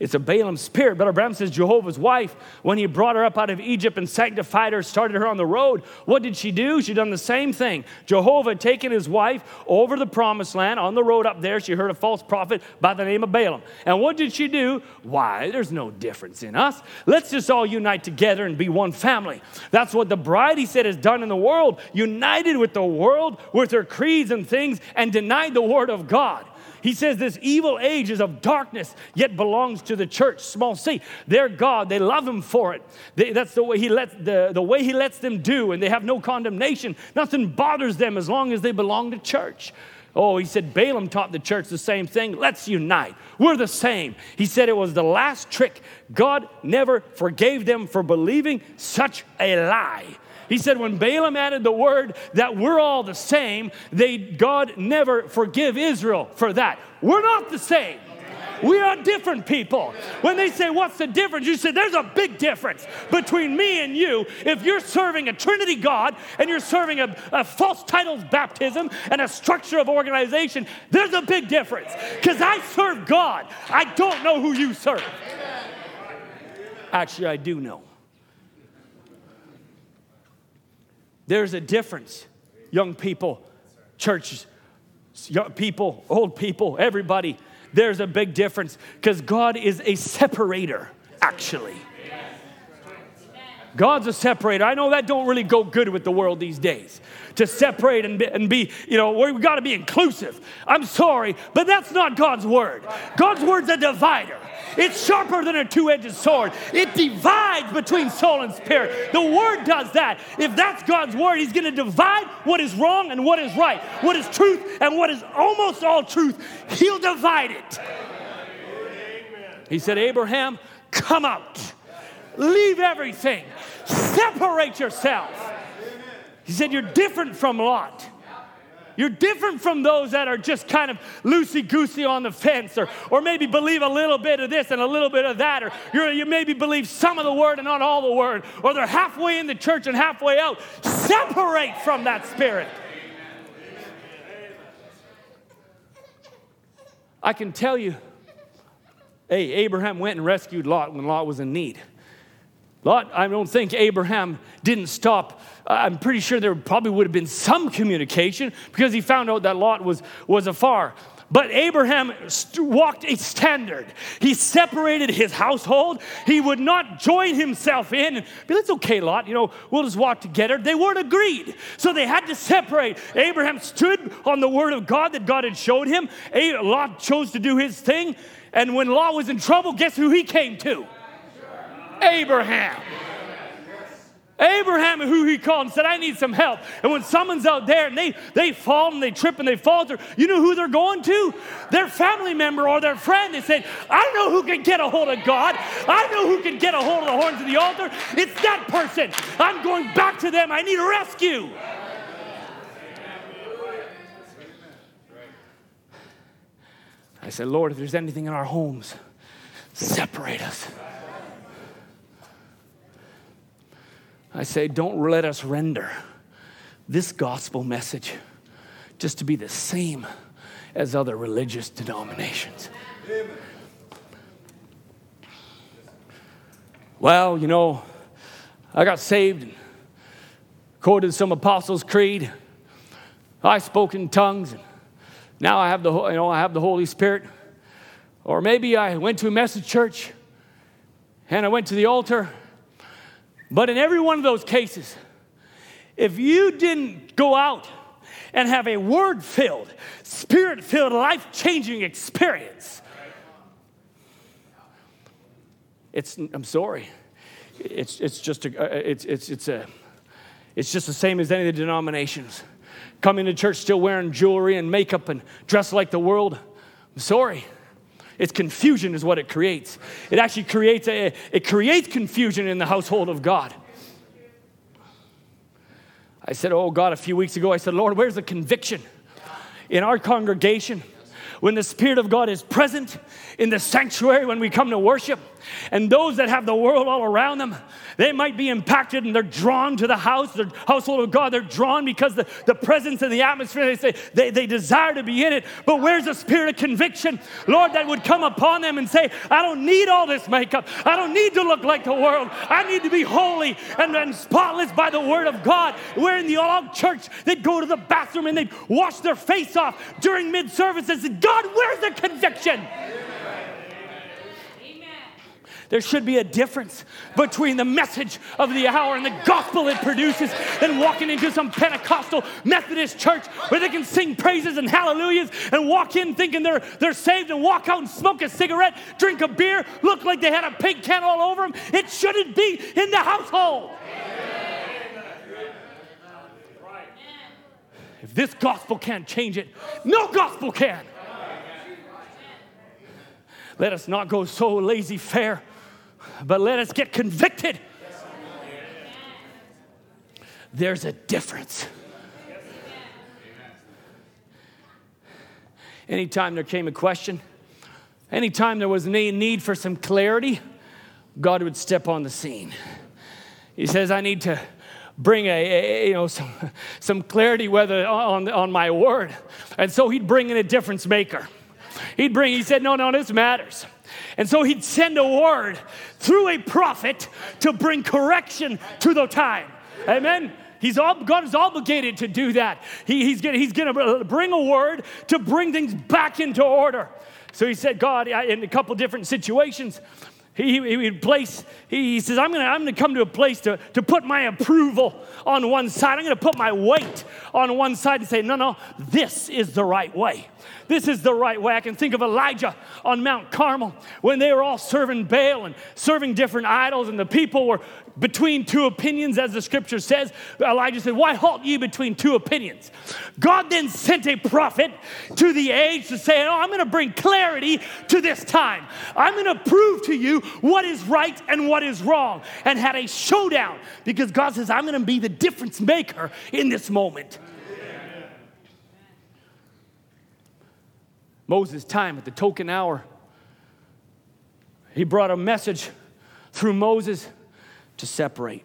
It's a Balaam spirit. But Branham says Jehovah's wife, when he brought her up out of Egypt and sanctified her, started her on the road, what did she do? She done the same thing. Jehovah taken his wife over the promised land on the road up there. She heard a false prophet by the name of Balaam. And what did she do? Why, there's no difference in us. Let's just all unite together and be one family. That's what the bride, he said, has done in the world, united with the world, with her creeds and things, and denied the word of God. He says this evil age is of darkness, yet belongs to the church, small c. They're God. They love him for it. They, that's the way he lets the, the way he lets them do, and they have no condemnation. Nothing bothers them as long as they belong to church. Oh, he said Balaam taught the church the same thing. Let's unite. We're the same. He said it was the last trick. God never forgave them for believing such a lie. He said, when Balaam added the word that we're all the same, they, God never forgive Israel for that. We're not the same. We are different people. When they say, What's the difference? You say, There's a big difference between me and you. If you're serving a Trinity God and you're serving a, a false titles baptism and a structure of organization, there's a big difference. Because I serve God, I don't know who you serve. Actually, I do know. There's a difference, young people, churches, young people, old people, everybody. There's a big difference because God is a separator, actually. God's a separator. I know that don't really go good with the world these days. To separate and be, and be you know, we've got to be inclusive. I'm sorry, but that's not God's word. God's word's a divider. It's sharper than a two edged sword. It divides between soul and spirit. The word does that. If that's God's word, He's going to divide what is wrong and what is right, what is truth and what is almost all truth. He'll divide it. He said, Abraham, come out, leave everything, separate yourself. He said, You're different from Lot. You're different from those that are just kind of loosey goosey on the fence, or, or maybe believe a little bit of this and a little bit of that, or you maybe believe some of the word and not all the word, or they're halfway in the church and halfway out. Separate from that spirit. I can tell you, hey, Abraham went and rescued Lot when Lot was in need. Lot, I don't think Abraham didn't stop. I'm pretty sure there probably would have been some communication because he found out that Lot was, was afar. But Abraham st- walked a standard. He separated his household. He would not join himself in and be, it's okay, Lot, you know, we'll just walk together. They weren't agreed. So they had to separate. Abraham stood on the word of God that God had showed him. A- Lot chose to do his thing. And when Lot was in trouble, guess who he came to? Abraham. Abraham, who he called and said, I need some help. And when someone's out there and they, they fall and they trip and they falter, you know who they're going to? Their family member or their friend. They say, I know who can get a hold of God. I know who can get a hold of the horns of the altar. It's that person. I'm going back to them. I need a rescue. I said, Lord, if there's anything in our homes, separate us. I say, don't let us render this gospel message just to be the same as other religious denominations. Well, you know, I got saved and quoted some Apostles' Creed. I spoke in tongues, and now I have the you know I have the Holy Spirit. Or maybe I went to a message church and I went to the altar but in every one of those cases, if you didn't go out and have a word filled, spirit filled, life changing experience, it's, I'm sorry, it's, it's, just a, uh, it's, it's, it's, a, it's just the same as any of the denominations. Coming to church still wearing jewelry and makeup and dressed like the world. I'm sorry. It's confusion is what it creates. It actually creates a, it creates confusion in the household of God. I said, Oh God, a few weeks ago, I said, Lord, where's the conviction in our congregation? When the Spirit of God is present in the sanctuary when we come to worship, and those that have the world all around them, they might be impacted and they're drawn to the house, the household of God. They're drawn because the, the presence and the atmosphere, they say they, they desire to be in it. But where's the spirit of conviction, Lord, that would come upon them and say, I don't need all this makeup. I don't need to look like the world. I need to be holy and, and spotless by the word of God. We're in the old church, they'd go to the bathroom and they'd wash their face off during mid service and God, where's the conviction? There should be a difference between the message of the hour and the gospel it produces than walking into some Pentecostal Methodist church where they can sing praises and hallelujahs and walk in thinking they're, they're saved and walk out and smoke a cigarette, drink a beer, look like they had a pig can all over them. It shouldn't be in the household. If this gospel can't change it, no gospel can. Let us not go so laissez-faire but let us get convicted. There's a difference. Anytime there came a question, Anytime there was a need for some clarity, God would step on the scene. He says, I need to bring a, a, you know some, some clarity whether on, on my word and so he'd bring in a difference maker he'd bring he said no no this matters and so he'd send a word through a prophet to bring correction to the time amen He's all, God is obligated to do that. He, he's going he's to bring a word to bring things back into order. So he said, God, in a couple different situations, he, he, he place, he, he says, I'm gonna, I'm gonna come to a place to, to put my approval on one side. I'm gonna put my weight on one side and say, no, no, this is the right way. This is the right way. I can think of Elijah on Mount Carmel when they were all serving Baal and serving different idols, and the people were between two opinions, as the scripture says. Elijah said, Why halt ye between two opinions? God then sent a prophet to the age to say, Oh, I'm going to bring clarity to this time. I'm going to prove to you what is right and what is wrong, and had a showdown because God says, I'm going to be the difference maker in this moment. Moses' time at the token hour, he brought a message through Moses to separate.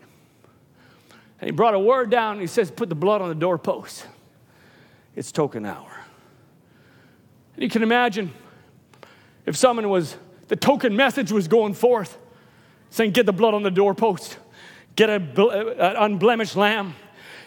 And he brought a word down and he says, Put the blood on the doorpost. It's token hour. And you can imagine if someone was, the token message was going forth, saying, Get the blood on the doorpost, get uh, an unblemished lamb.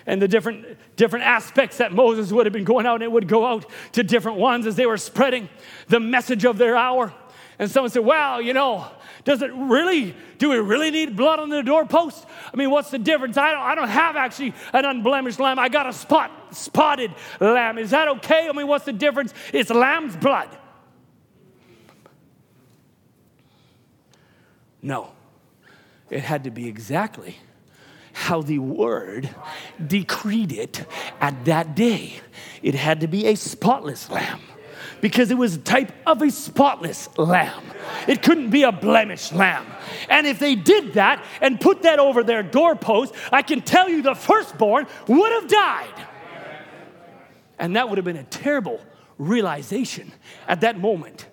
And the different, different aspects that Moses would have been going out, and it would go out to different ones as they were spreading the message of their hour. And someone said, Well, you know, does it really, do we really need blood on the doorpost? I mean, what's the difference? I don't, I don't have actually an unblemished lamb. I got a spot, spotted lamb. Is that okay? I mean, what's the difference? It's lamb's blood. No, it had to be exactly how the word decreed it at that day. It had to be a spotless lamb because it was a type of a spotless lamb. It couldn't be a blemished lamb. And if they did that and put that over their doorpost, I can tell you the firstborn would have died. And that would have been a terrible realization at that moment.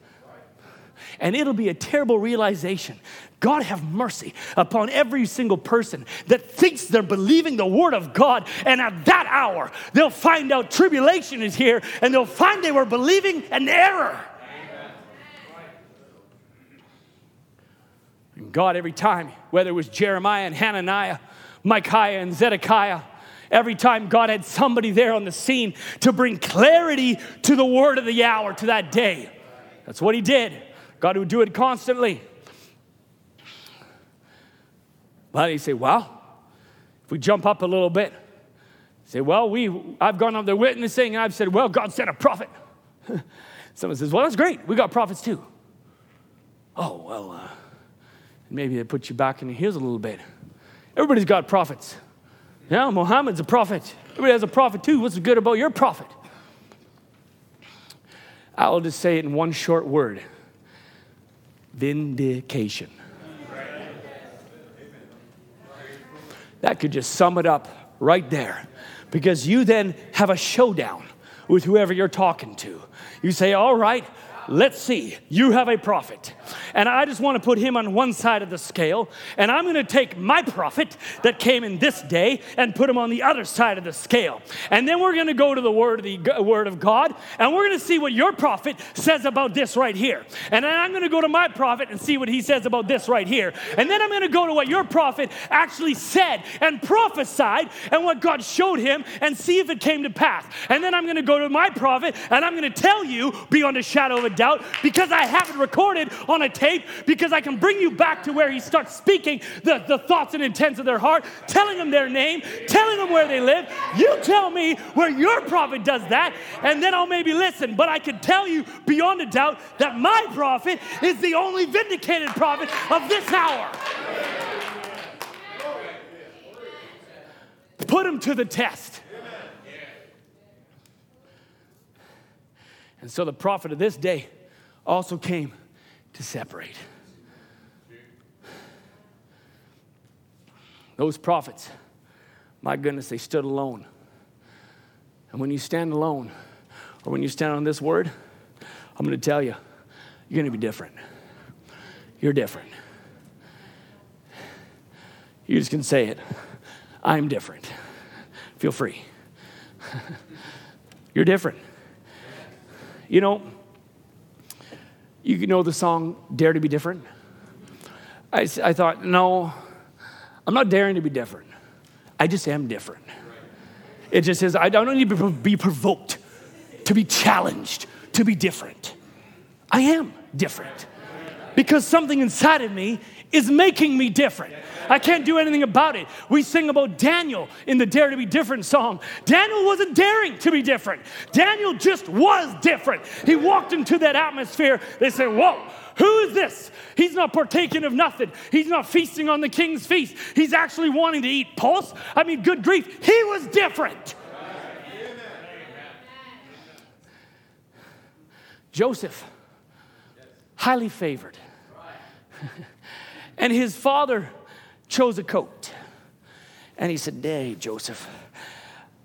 And it'll be a terrible realization God have mercy upon every single person that thinks they're believing the word of God, and at that hour, they'll find out tribulation is here and they'll find they were believing an error. And God, every time, whether it was Jeremiah and Hananiah, Micaiah and Zedekiah, every time God had somebody there on the scene to bring clarity to the word of the hour, to that day. That's what he did. God would do it constantly. But you say, well, if we jump up a little bit, say, well, we, I've gone up there witnessing, and I've said, well, God sent a prophet. [LAUGHS] Someone says, well, that's great. We got prophets too. Oh, well, uh, maybe they put you back in the heels a little bit. Everybody's got prophets. Yeah, Muhammad's a prophet. Everybody has a prophet too. What's good about your prophet? I'll just say it in one short word vindication. That could just sum it up right there. Because you then have a showdown with whoever you're talking to. You say, All right, let's see, you have a prophet. And I just want to put him on one side of the scale. And I'm going to take my prophet that came in this day and put him on the other side of the scale. And then we're going to go to the word of, the word of God and we're going to see what your prophet says about this right here. And then I'm going to go to my prophet and see what he says about this right here. And then I'm going to go to what your prophet actually said and prophesied and what God showed him and see if it came to pass. And then I'm going to go to my prophet and I'm going to tell you beyond a shadow of a doubt because I have it recorded on a tape because I can bring you back to where he starts speaking the, the thoughts and intents of their heart, telling them their name, telling them where they live. You tell me where your prophet does that, and then I'll maybe listen. But I can tell you beyond a doubt that my prophet is the only vindicated prophet of this hour. Put him to the test. And so the prophet of this day also came to separate. Those prophets, my goodness, they stood alone. And when you stand alone, or when you stand on this word, I'm going to tell you, You're going to be different. You're different. You just can say it. I'm different. Feel free. [LAUGHS] You're different. You know, you know the song Dare to Be Different? I, I thought, no, I'm not daring to be different. I just am different. It just says, I don't need to be provoked, to be challenged, to be different. I am different because something inside of me is making me different. I can't do anything about it. We sing about Daniel in the Dare to Be Different song. Daniel wasn't daring to be different, Daniel just was different. He walked into that atmosphere. They say, Whoa, who is this? He's not partaking of nothing. He's not feasting on the king's feast. He's actually wanting to eat pulse. I mean, good grief, he was different. Joseph, highly favored. [LAUGHS] and his father chose a coat. And he said, Hey, Joseph,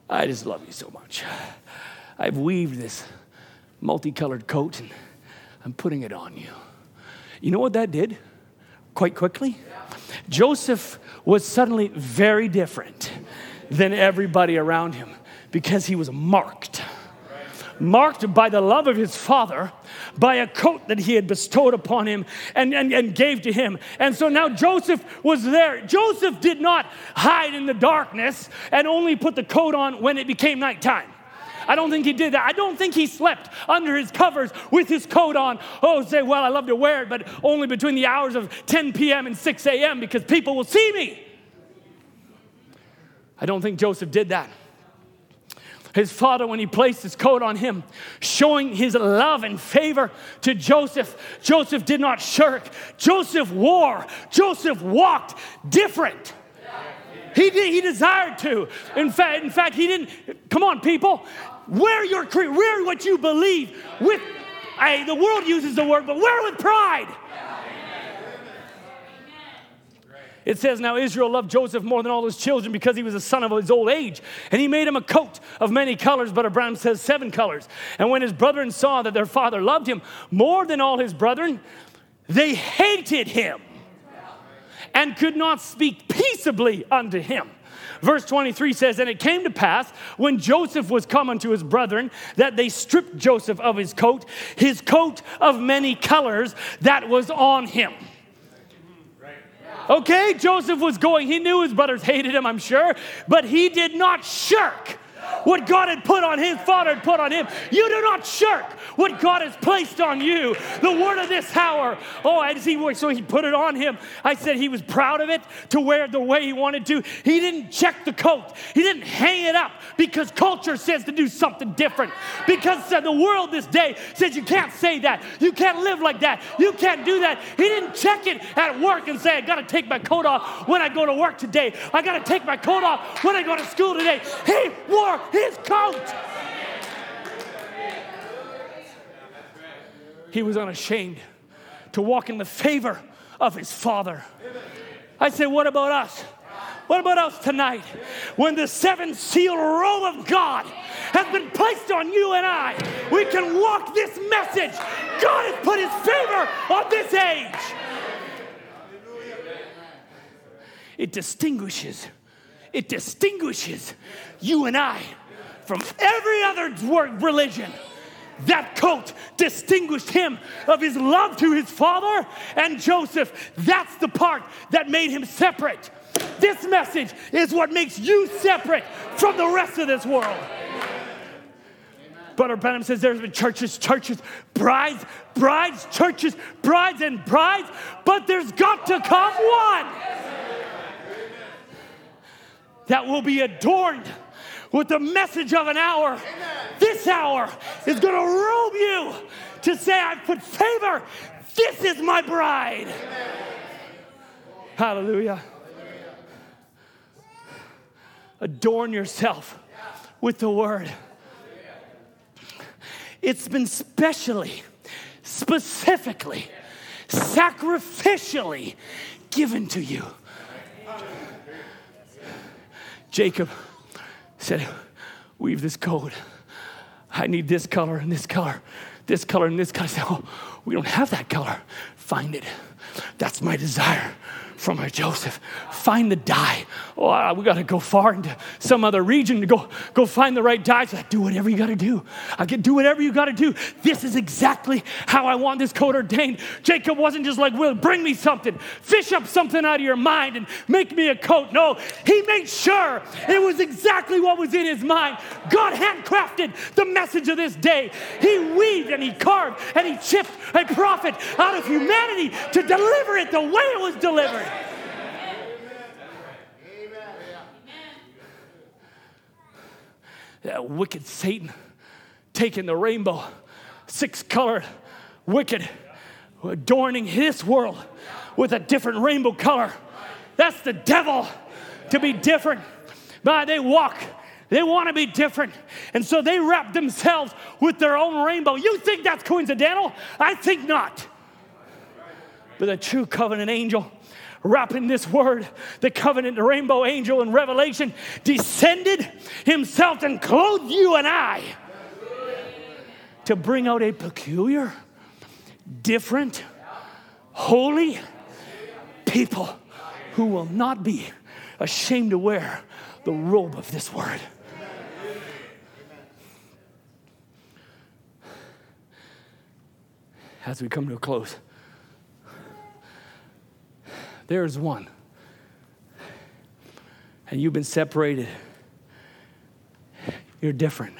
I just love you so much. I've weaved this multicolored coat and I'm putting it on you. You know what that did? Quite quickly? Joseph was suddenly very different than everybody around him because he was marked marked by the love of his father, by a coat that he had bestowed upon him and, and, and gave to him. And so now Joseph was there. Joseph did not hide in the darkness and only put the coat on when it became nighttime. I don't think he did that. I don't think he slept under his covers with his coat on. Oh, say, well, I love to wear it, but only between the hours of 10 p.m. and 6 a.m. because people will see me. I don't think Joseph did that his father when he placed his coat on him, showing his love and favor to Joseph. Joseph did not shirk. Joseph wore. Joseph walked different. He, did, he desired to. In fact, in fact, he didn't. Come on, people. Wear your wear what you believe with. I, the world uses the word, but wear with pride. It says, Now Israel loved Joseph more than all his children because he was a son of his old age. And he made him a coat of many colors, but Branham says seven colors. And when his brethren saw that their father loved him more than all his brethren, they hated him and could not speak peaceably unto him. Verse 23 says, And it came to pass when Joseph was come unto his brethren that they stripped Joseph of his coat, his coat of many colors that was on him. Okay, Joseph was going. He knew his brothers hated him, I'm sure, but he did not shirk what God had put on his father had put on him. You do not shirk what God has placed on you. The word of this hour. Oh, as he so he put it on him. I said he was proud of it to wear it the way he wanted to. He didn't check the coat. He didn't hang it up because culture says to do something different. Because uh, the world this day says you can't say that. You can't live like that. You can't do that. He didn't check it at work and say, I got to take my coat off when I go to work today. I got to take my coat off when I go to school today. He wore his coat. He was unashamed to walk in the favor of his father. I say, what about us? What about us tonight? When the seven seal robe of God has been placed on you and I, we can walk this message. God has put his favor on this age. It distinguishes, it distinguishes you and I from every other religion. That coat distinguished him of his love to his father and Joseph. That's the part that made him separate. This message is what makes you separate from the rest of this world. Brother Branham says there's been churches, churches, brides, brides, churches, brides, and brides, but there's got to come one that will be adorned with the message of an hour. Amen. This hour is going to robe you to say, I've put favor. This is my bride. Amen. Hallelujah. Adorn yourself with the word. It's been specially, specifically, sacrificially given to you. Jacob said, Weave this coat. I need this color and this color. this color and this color. I said, Oh, we don't have that color. Find it. That's my desire from our Joseph. Find the dye. Oh, we got to go far into some other region to go, go find the right dye. So I do whatever you got to do. I can do whatever you got to do. This is exactly how I want this coat ordained. Jacob wasn't just like, Will, bring me something. Fish up something out of your mind and make me a coat. No, he made sure it was exactly what was in his mind. God handcrafted the message of this day. He weaved and he carved and he chipped a prophet out of humanity to deliver it the way it was delivered. That wicked Satan taking the rainbow, six colored, wicked, adorning his world with a different rainbow color. That's the devil to be different. But they walk, they want to be different. And so they wrap themselves with their own rainbow. You think that's coincidental? I think not. But the true covenant angel wrapping this word, the covenant the rainbow angel in Revelation descended himself and clothed you and I to bring out a peculiar, different, holy people who will not be ashamed to wear the robe of this word. As we come to a close, there's one. And you've been separated. You're different.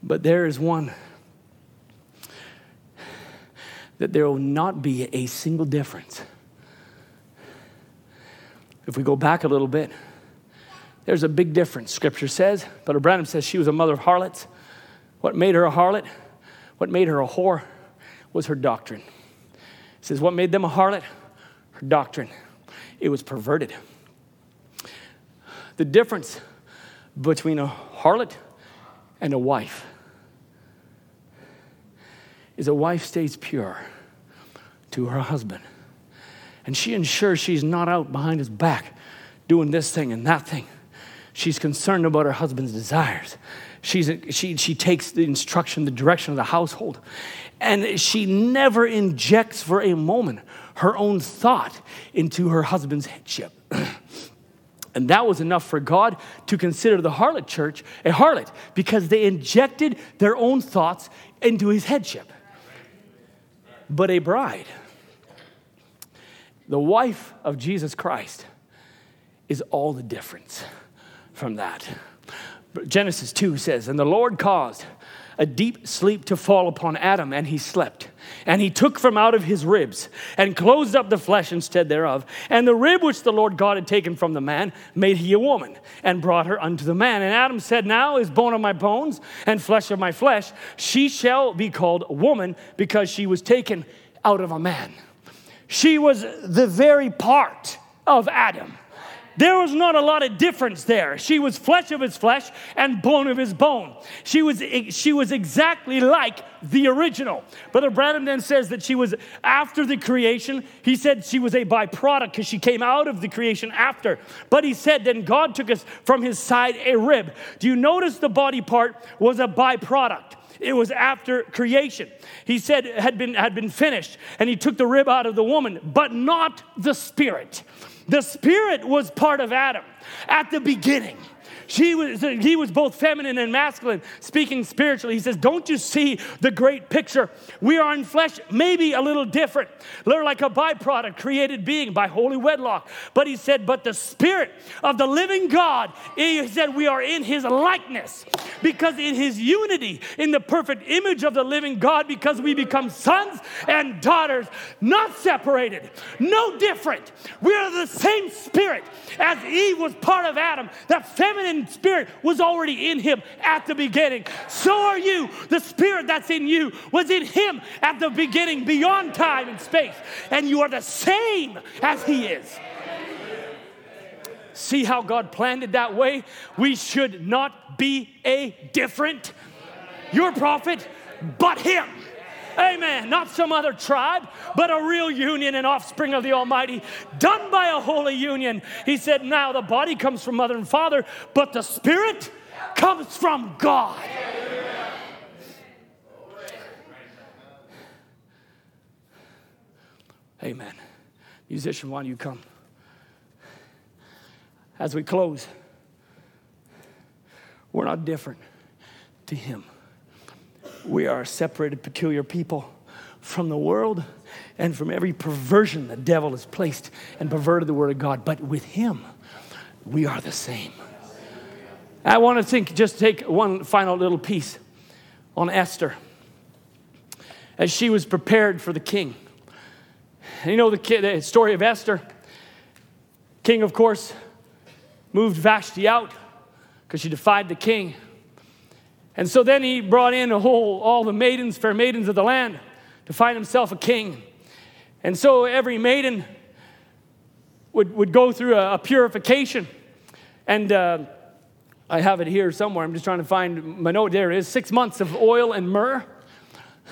But there is one that there will not be a single difference. If we go back a little bit, there's a big difference. Scripture says, But Branham says she was a mother of harlots. What made her a harlot, what made her a whore, was her doctrine. Says, What made them a harlot? Her doctrine. It was perverted. The difference between a harlot and a wife is a wife stays pure to her husband. And she ensures she's not out behind his back doing this thing and that thing. She's concerned about her husband's desires. She's, she, she takes the instruction, the direction of the household. And she never injects for a moment her own thought into her husband's headship. [CLEARS THROAT] and that was enough for God to consider the harlot church a harlot because they injected their own thoughts into his headship. But a bride, the wife of Jesus Christ, is all the difference from that. Genesis 2 says, And the Lord caused a deep sleep to fall upon Adam, and he slept. And he took from out of his ribs and closed up the flesh instead thereof. And the rib which the Lord God had taken from the man made he a woman and brought her unto the man. And Adam said, Now is bone of my bones and flesh of my flesh. She shall be called woman because she was taken out of a man. She was the very part of Adam. There was not a lot of difference there. She was flesh of his flesh and bone of his bone. She was, she was exactly like the original. Brother Branham then says that she was after the creation. He said she was a byproduct because she came out of the creation after. But he said then God took us from his side a rib. Do you notice the body part was a byproduct? It was after creation. He said had been had been finished, and he took the rib out of the woman, but not the spirit. The spirit was part of Adam at the beginning. She was, he was both feminine and masculine, speaking spiritually. He says, Don't you see the great picture? We are in flesh, maybe a little different. They're like a byproduct, created being by holy wedlock. But he said, But the spirit of the living God, he said, We are in his likeness. Because in his unity, in the perfect image of the living God, because we become sons and daughters, not separated, no different. We are the same spirit as Eve was part of Adam, that feminine Spirit was already in him at the beginning. So are you. The Spirit that's in you was in him at the beginning, beyond time and space. And you are the same as he is. See how God planned it that way? We should not be a different, your prophet, but him. Amen. Not some other tribe, but a real union and offspring of the Almighty, done by a holy union. He said, Now the body comes from mother and father, but the spirit comes from God. Amen. Musician, why don't you come? As we close, we're not different to Him. We are a separated, peculiar people from the world and from every perversion the devil has placed and perverted the Word of God. But with Him, we are the same. I want to think, just take one final little piece on Esther as she was prepared for the king. You know the, the story of Esther? King, of course, moved Vashti out because she defied the king. And so then he brought in a whole, all the maidens, fair maidens of the land, to find himself a king. And so every maiden would, would go through a, a purification. And uh, I have it here somewhere. I'm just trying to find my note. There it is six months of oil and myrrh,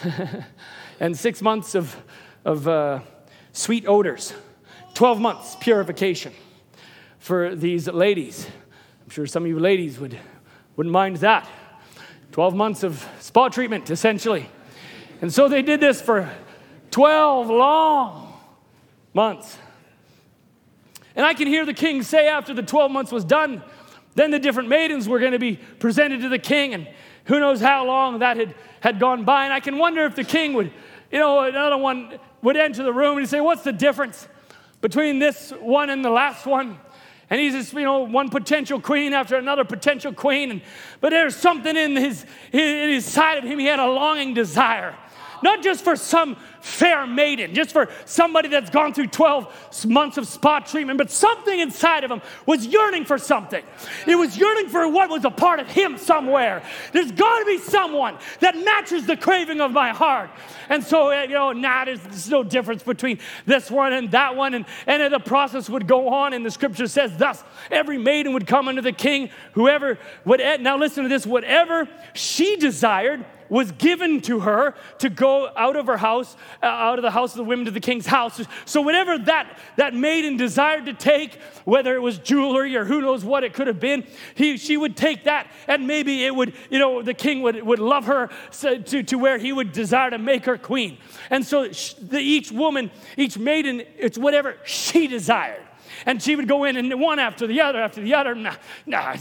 [LAUGHS] and six months of, of uh, sweet odors. 12 months purification for these ladies. I'm sure some of you ladies would, wouldn't mind that. 12 months of spa treatment, essentially. And so they did this for 12 long months. And I can hear the king say after the 12 months was done, then the different maidens were going to be presented to the king, and who knows how long that had, had gone by. And I can wonder if the king would, you know, another one would enter the room and say, What's the difference between this one and the last one? And he's just, you know, one potential queen after another potential queen. And, but there's something in his, in his side of him. He had a longing desire not just for some fair maiden, just for somebody that's gone through 12 months of spa treatment, but something inside of him was yearning for something. It was yearning for what was a part of him somewhere. There's got to be someone that matches the craving of my heart. And so, uh, you know, nah, there's, there's no difference between this one and that one. And, and the process would go on, and the scripture says, Thus, every maiden would come unto the king, whoever would, now listen to this, whatever she desired was given to her to go out of her house, uh, out of the house of the women to the king's house. So, whatever that, that maiden desired to take, whether it was jewelry or who knows what it could have been, he, she would take that and maybe it would, you know, the king would, would love her to, to where he would desire to make her queen. And so, the, each woman, each maiden, it's whatever she desired. And she would go in and one after the other after the other. Nah, nah,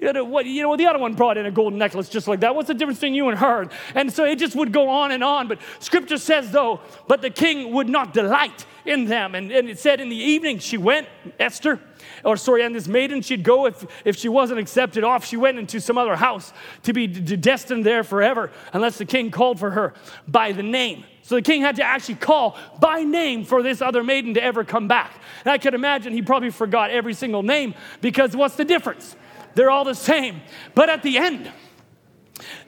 you know, what, you know, the other one brought in a golden necklace just like that. What's the difference between you and her? And so it just would go on and on. But scripture says, though, but the king would not delight in them. And, and it said in the evening she went, Esther, or sorry, and this maiden, she'd go if, if she wasn't accepted off, she went into some other house to be d- destined there forever, unless the king called for her by the name. So the king had to actually call by name for this other maiden to ever come back. And I can imagine he probably forgot every single name because what's the difference? They're all the same. But at the end,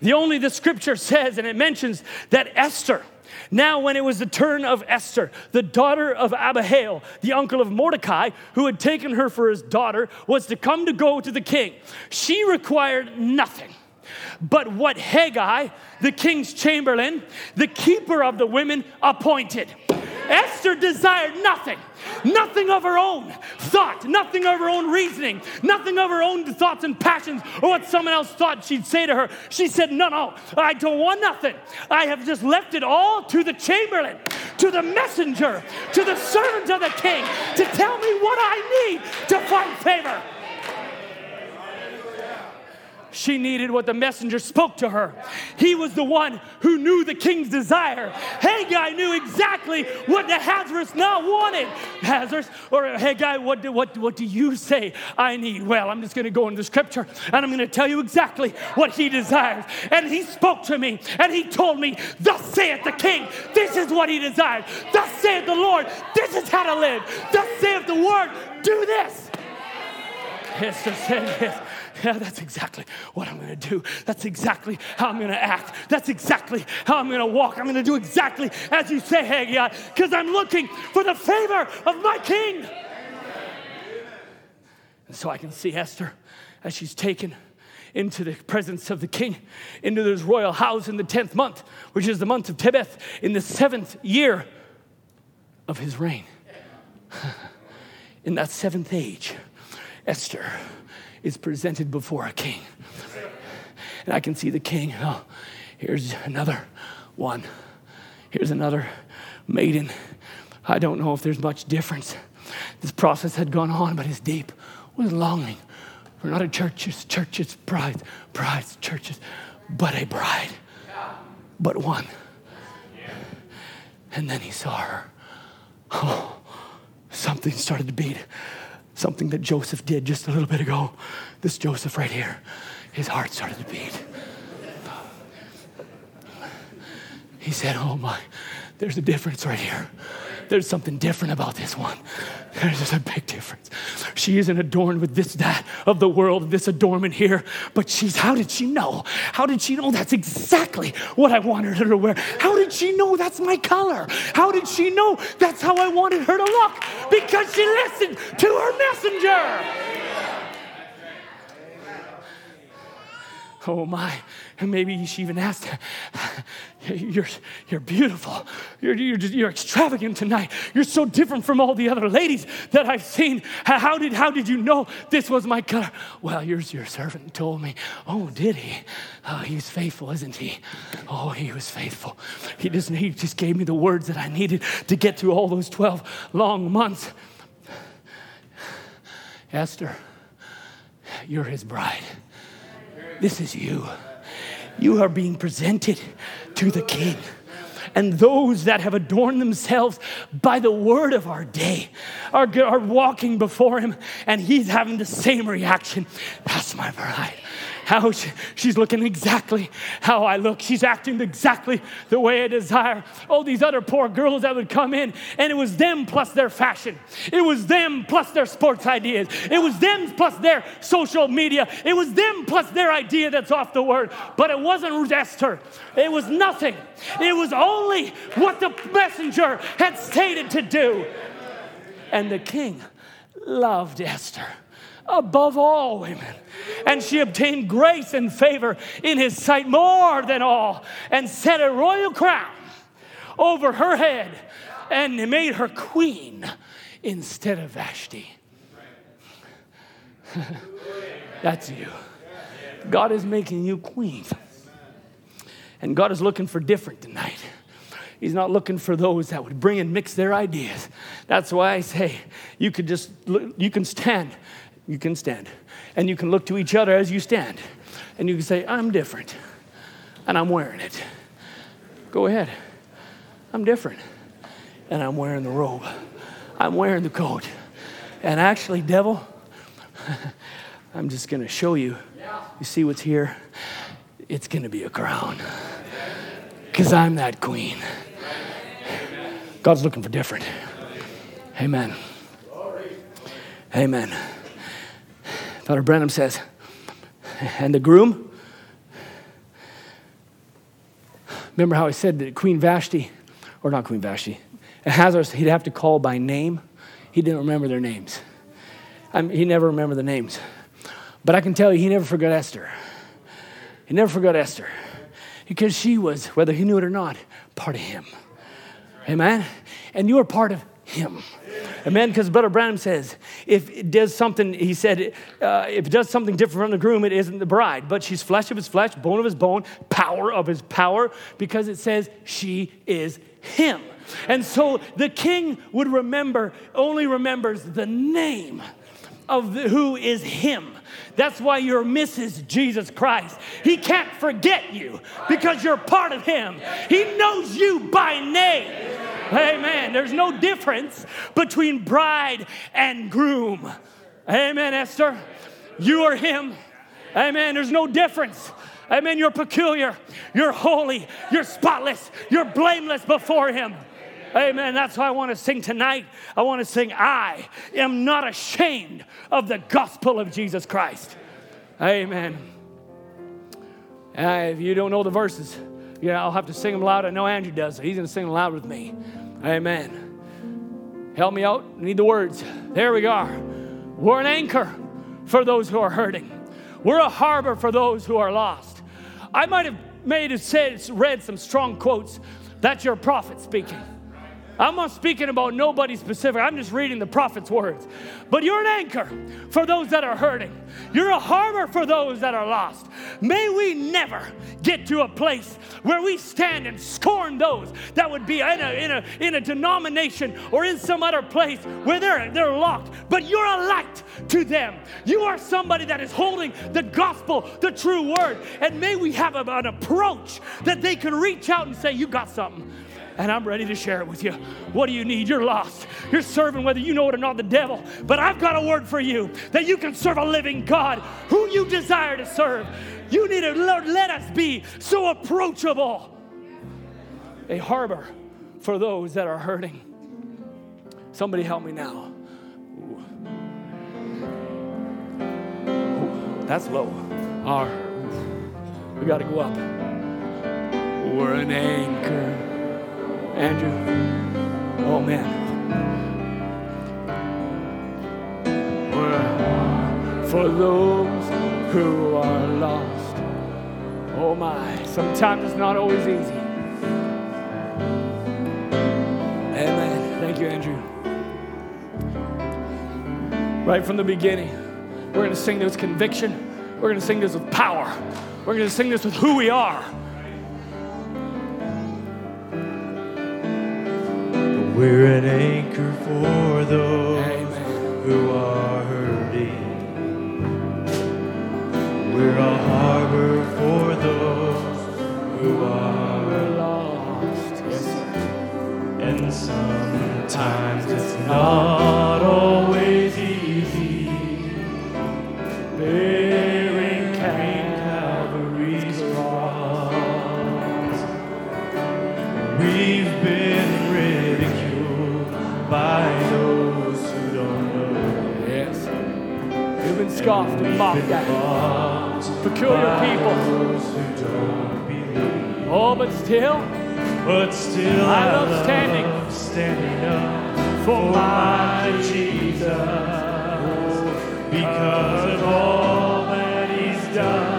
the only the scripture says, and it mentions that Esther, now, when it was the turn of Esther, the daughter of Abihail, the uncle of Mordecai, who had taken her for his daughter, was to come to go to the king, she required nothing but what Hegai, the king's chamberlain, the keeper of the women, appointed. Esther desired nothing, nothing of her own thought, nothing of her own reasoning, nothing of her own thoughts and passions, or what someone else thought she'd say to her. She said, No, no, I don't want nothing. I have just left it all to the chamberlain, to the messenger, to the servant of the king to tell me what I need to find favor. She needed what the messenger spoke to her. He was the one who knew the king's desire. Hegai knew exactly what the Ahasuerus now wanted. Ahasuerus, or uh, Hegai, what do, what, what do you say I need? Well, I'm just going to go into scripture and I'm going to tell you exactly what he desires. And he spoke to me and he told me, Thus saith the king, this is what he desires. Thus saith the Lord, this is how to live. Thus saith the word, do this. Esther said this. Yeah, [LAUGHS] that's exactly what I'm going to do. That's exactly how I'm going to act. That's exactly how I'm going to walk. I'm going to do exactly as you say, Hegai, because I'm looking for the favor of my king. And so I can see Esther as she's taken into the presence of the king, into this royal house in the 10th month, which is the month of Tebeth, in the seventh year of his reign. [LAUGHS] In that seventh age, Esther is presented before a king. And I can see the king. Oh, here's another one. Here's another maiden I don't know if there's much difference. This process had gone on, but his deep was longing for not a church's, church's bride, brides, churches, but a bride, but one. And then he saw her. Oh, something started to beat. Something that Joseph did just a little bit ago. This Joseph right here, his heart started to beat. He said, Oh my, there's a difference right here. There's something different about this one. There's a big difference. She isn't adorned with this, that of the world, this adornment here, but she's, how did she know? How did she know that's exactly what I wanted her to wear? How did she know that's my color? How did she know that's how I wanted her to look? Because she listened to her messenger. Oh my. And maybe she even asked, You're, you're beautiful. You're, you're, you're extravagant tonight. You're so different from all the other ladies that I've seen. How did, how did you know this was my color? Well, your, your servant told me. Oh, did he? Oh, he's faithful, isn't he? Oh, he was faithful. He just, he just gave me the words that I needed to get through all those 12 long months. Esther, you're his bride. This is you. You are being presented to the King. And those that have adorned themselves by the word of our day are, are walking before him, and he's having the same reaction. That's my bride how she, she's looking exactly how I look. She's acting exactly the way I desire. All these other poor girls that would come in, and it was them plus their fashion. It was them plus their sports ideas. It was them plus their social media. It was them plus their idea that's off the word. But it wasn't Esther. It was nothing. It was only what the messenger had stated to do. And the king loved Esther above all women. And she obtained grace and favor in his sight more than all, and set a royal crown over her head and made her queen instead of Vashti. [LAUGHS] That's you. God is making you queen. And God is looking for different tonight. He's not looking for those that would bring and mix their ideas. That's why I say you could just you can stand you can stand. And you can look to each other as you stand. And you can say, I'm different. And I'm wearing it. Go ahead. I'm different. And I'm wearing the robe. I'm wearing the coat. And actually, devil, [LAUGHS] I'm just going to show you. You see what's here? It's going to be a crown. Because I'm that queen. God's looking for different. Amen. Amen. Father Branham says, and the groom, remember how I said that Queen Vashti, or not Queen Vashti, Ahasuerus, he'd have to call by name. He didn't remember their names. I mean, he never remembered the names. But I can tell you, he never forgot Esther. He never forgot Esther because she was, whether he knew it or not, part of him. Amen? And you are part of him. Because Brother Branham says, if it does something, he said, uh, if it does something different from the groom, it isn't the bride, but she's flesh of his flesh, bone of his bone, power of his power, because it says she is him. And so the king would remember, only remembers the name of the, who is him. That's why you're Mrs. Jesus Christ. He can't forget you because you're part of him. He knows you by name. Amen. There's no difference between bride and groom. Amen, Esther. You are him. Amen. There's no difference. Amen. You're peculiar. You're holy. You're spotless. You're blameless before him. Amen. That's why I want to sing tonight. I want to sing, I am not ashamed of the gospel of Jesus Christ. Amen. Uh, if you don't know the verses, yeah, I'll have to sing them loud. I know Andrew does, so he's going to sing them loud with me. Amen. Help me out. Need the words. There we are. We're an anchor for those who are hurting. We're a harbor for those who are lost. I might have made it said read some strong quotes. That's your prophet speaking. I'm not speaking about nobody specific. I'm just reading the prophet's words. But you're an anchor for those that are hurting. You're a harbor for those that are lost. May we never get to a place where we stand and scorn those that would be in a, in a, in a denomination or in some other place where they're, they're locked. But you're a light to them. You are somebody that is holding the gospel, the true word. And may we have a, an approach that they can reach out and say, You got something and I'm ready to share it with you. What do you need? You're lost. You're serving whether you know it or not the devil. But I've got a word for you that you can serve a living God who you desire to serve. You need to let us be so approachable. A harbor for those that are hurting. Somebody help me now. Ooh. Ooh, that's low. Our, we got to go up. We're an anchor. Andrew. Oh man. For those who are lost. Oh my. Sometimes it's not always easy. Amen. Thank you, Andrew. Right from the beginning, we're going to sing this conviction. We're going to sing this with power. We're going to sing this with who we are.
We're an anchor for those Amen. who are hurting. We're a harbor for those who are lost. Yes, and sometimes it's not always
scoffed and mocked at. Peculiar people. Oh, but still,
but still
I, I love standing,
standing up for my Jesus because of all that He's done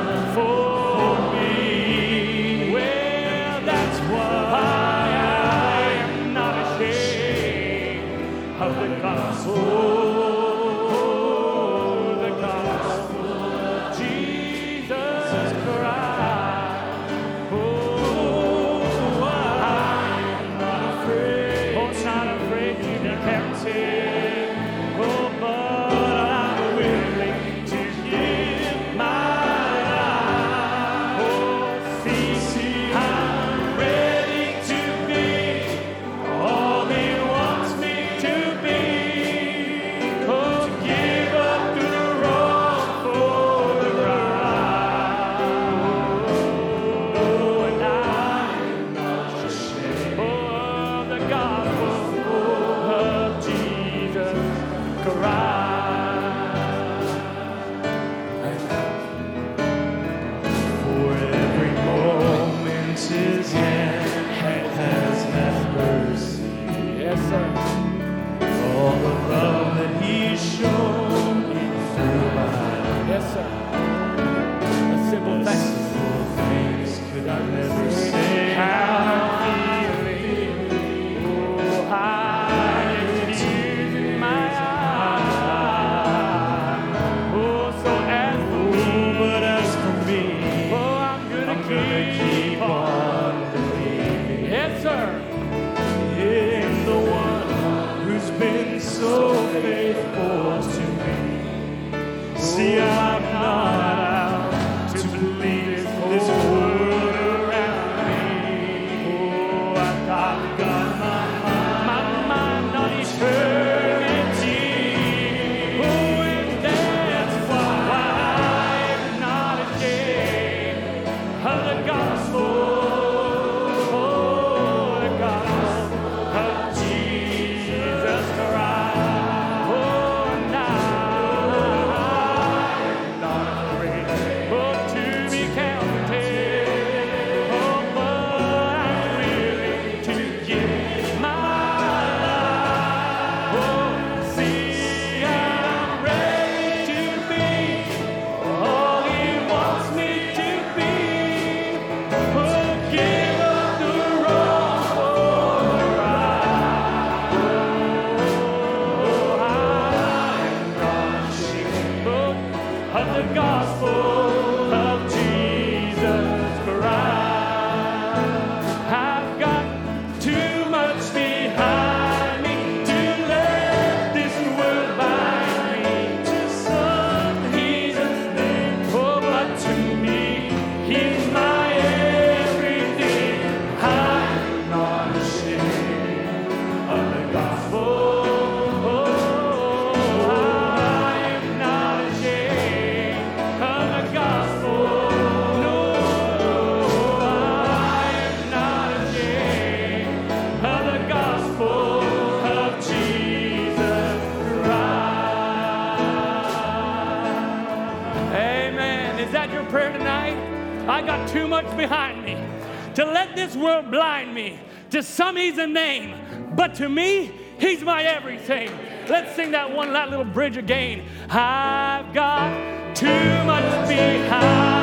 world
blind me. To some, he's a name, but to me, he's my everything. Let's sing that one that little bridge again. I've got too much behind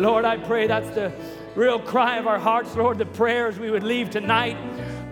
Lord, I pray that's the real cry of our hearts, Lord, the prayers we would leave tonight.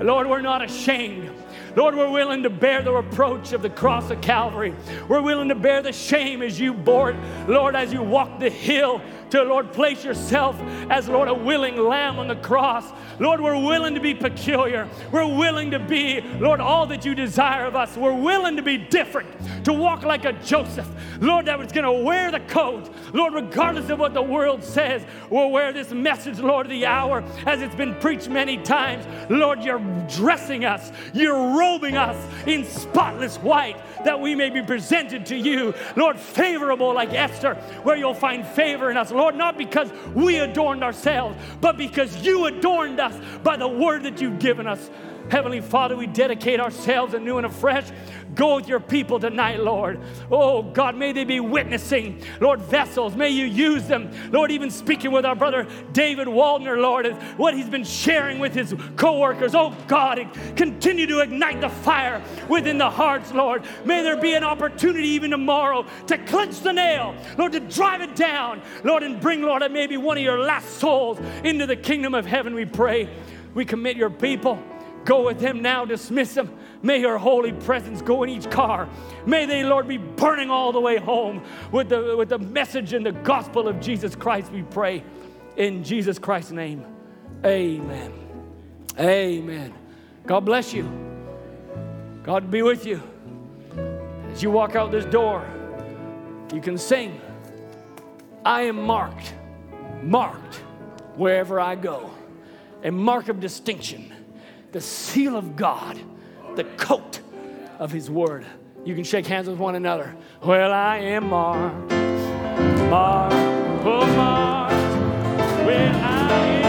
Lord, we're not ashamed. Lord, we're willing to bear the reproach of the cross of Calvary. We're willing to bear the shame as you bore it, Lord, as you walked the hill to, Lord, place yourself as, Lord, a willing lamb on the cross. Lord, we're willing to be peculiar. We're willing to be, Lord, all that you desire of us. We're willing to be different, to walk like a Joseph, Lord, that was going to wear the coat. Lord, regardless of what the world says, we'll wear this message, Lord, of the hour, as it's been preached many times. Lord, you're dressing us, you're robing us in spotless white that we may be presented to you, Lord, favorable like Esther, where you'll find favor in us, Lord, not because we adorned ourselves, but because you adorned us by the word that you've given us. Heavenly Father, we dedicate ourselves anew and afresh. Go with your people tonight, Lord. Oh, God, may they be witnessing, Lord, vessels. May you use them. Lord, even speaking with our brother David Waldner, Lord, and what he's been sharing with his co workers. Oh, God, continue to ignite the fire within the hearts, Lord. May there be an opportunity even tomorrow to clench the nail, Lord, to drive it down, Lord, and bring, Lord, maybe one of your last souls into the kingdom of heaven, we pray. We commit your people. Go with him now, dismiss them. May your holy presence go in each car. May they, Lord, be burning all the way home with the, with the message and the gospel of Jesus Christ, we pray. In Jesus Christ's name, amen. Amen. God bless you. God be with you. As you walk out this door, you can sing, I am marked, marked wherever I go. A mark of distinction the seal of God, the coat of His Word. You can shake hands with one another. Well, I am marked, marked, oh, marked. Well, I am.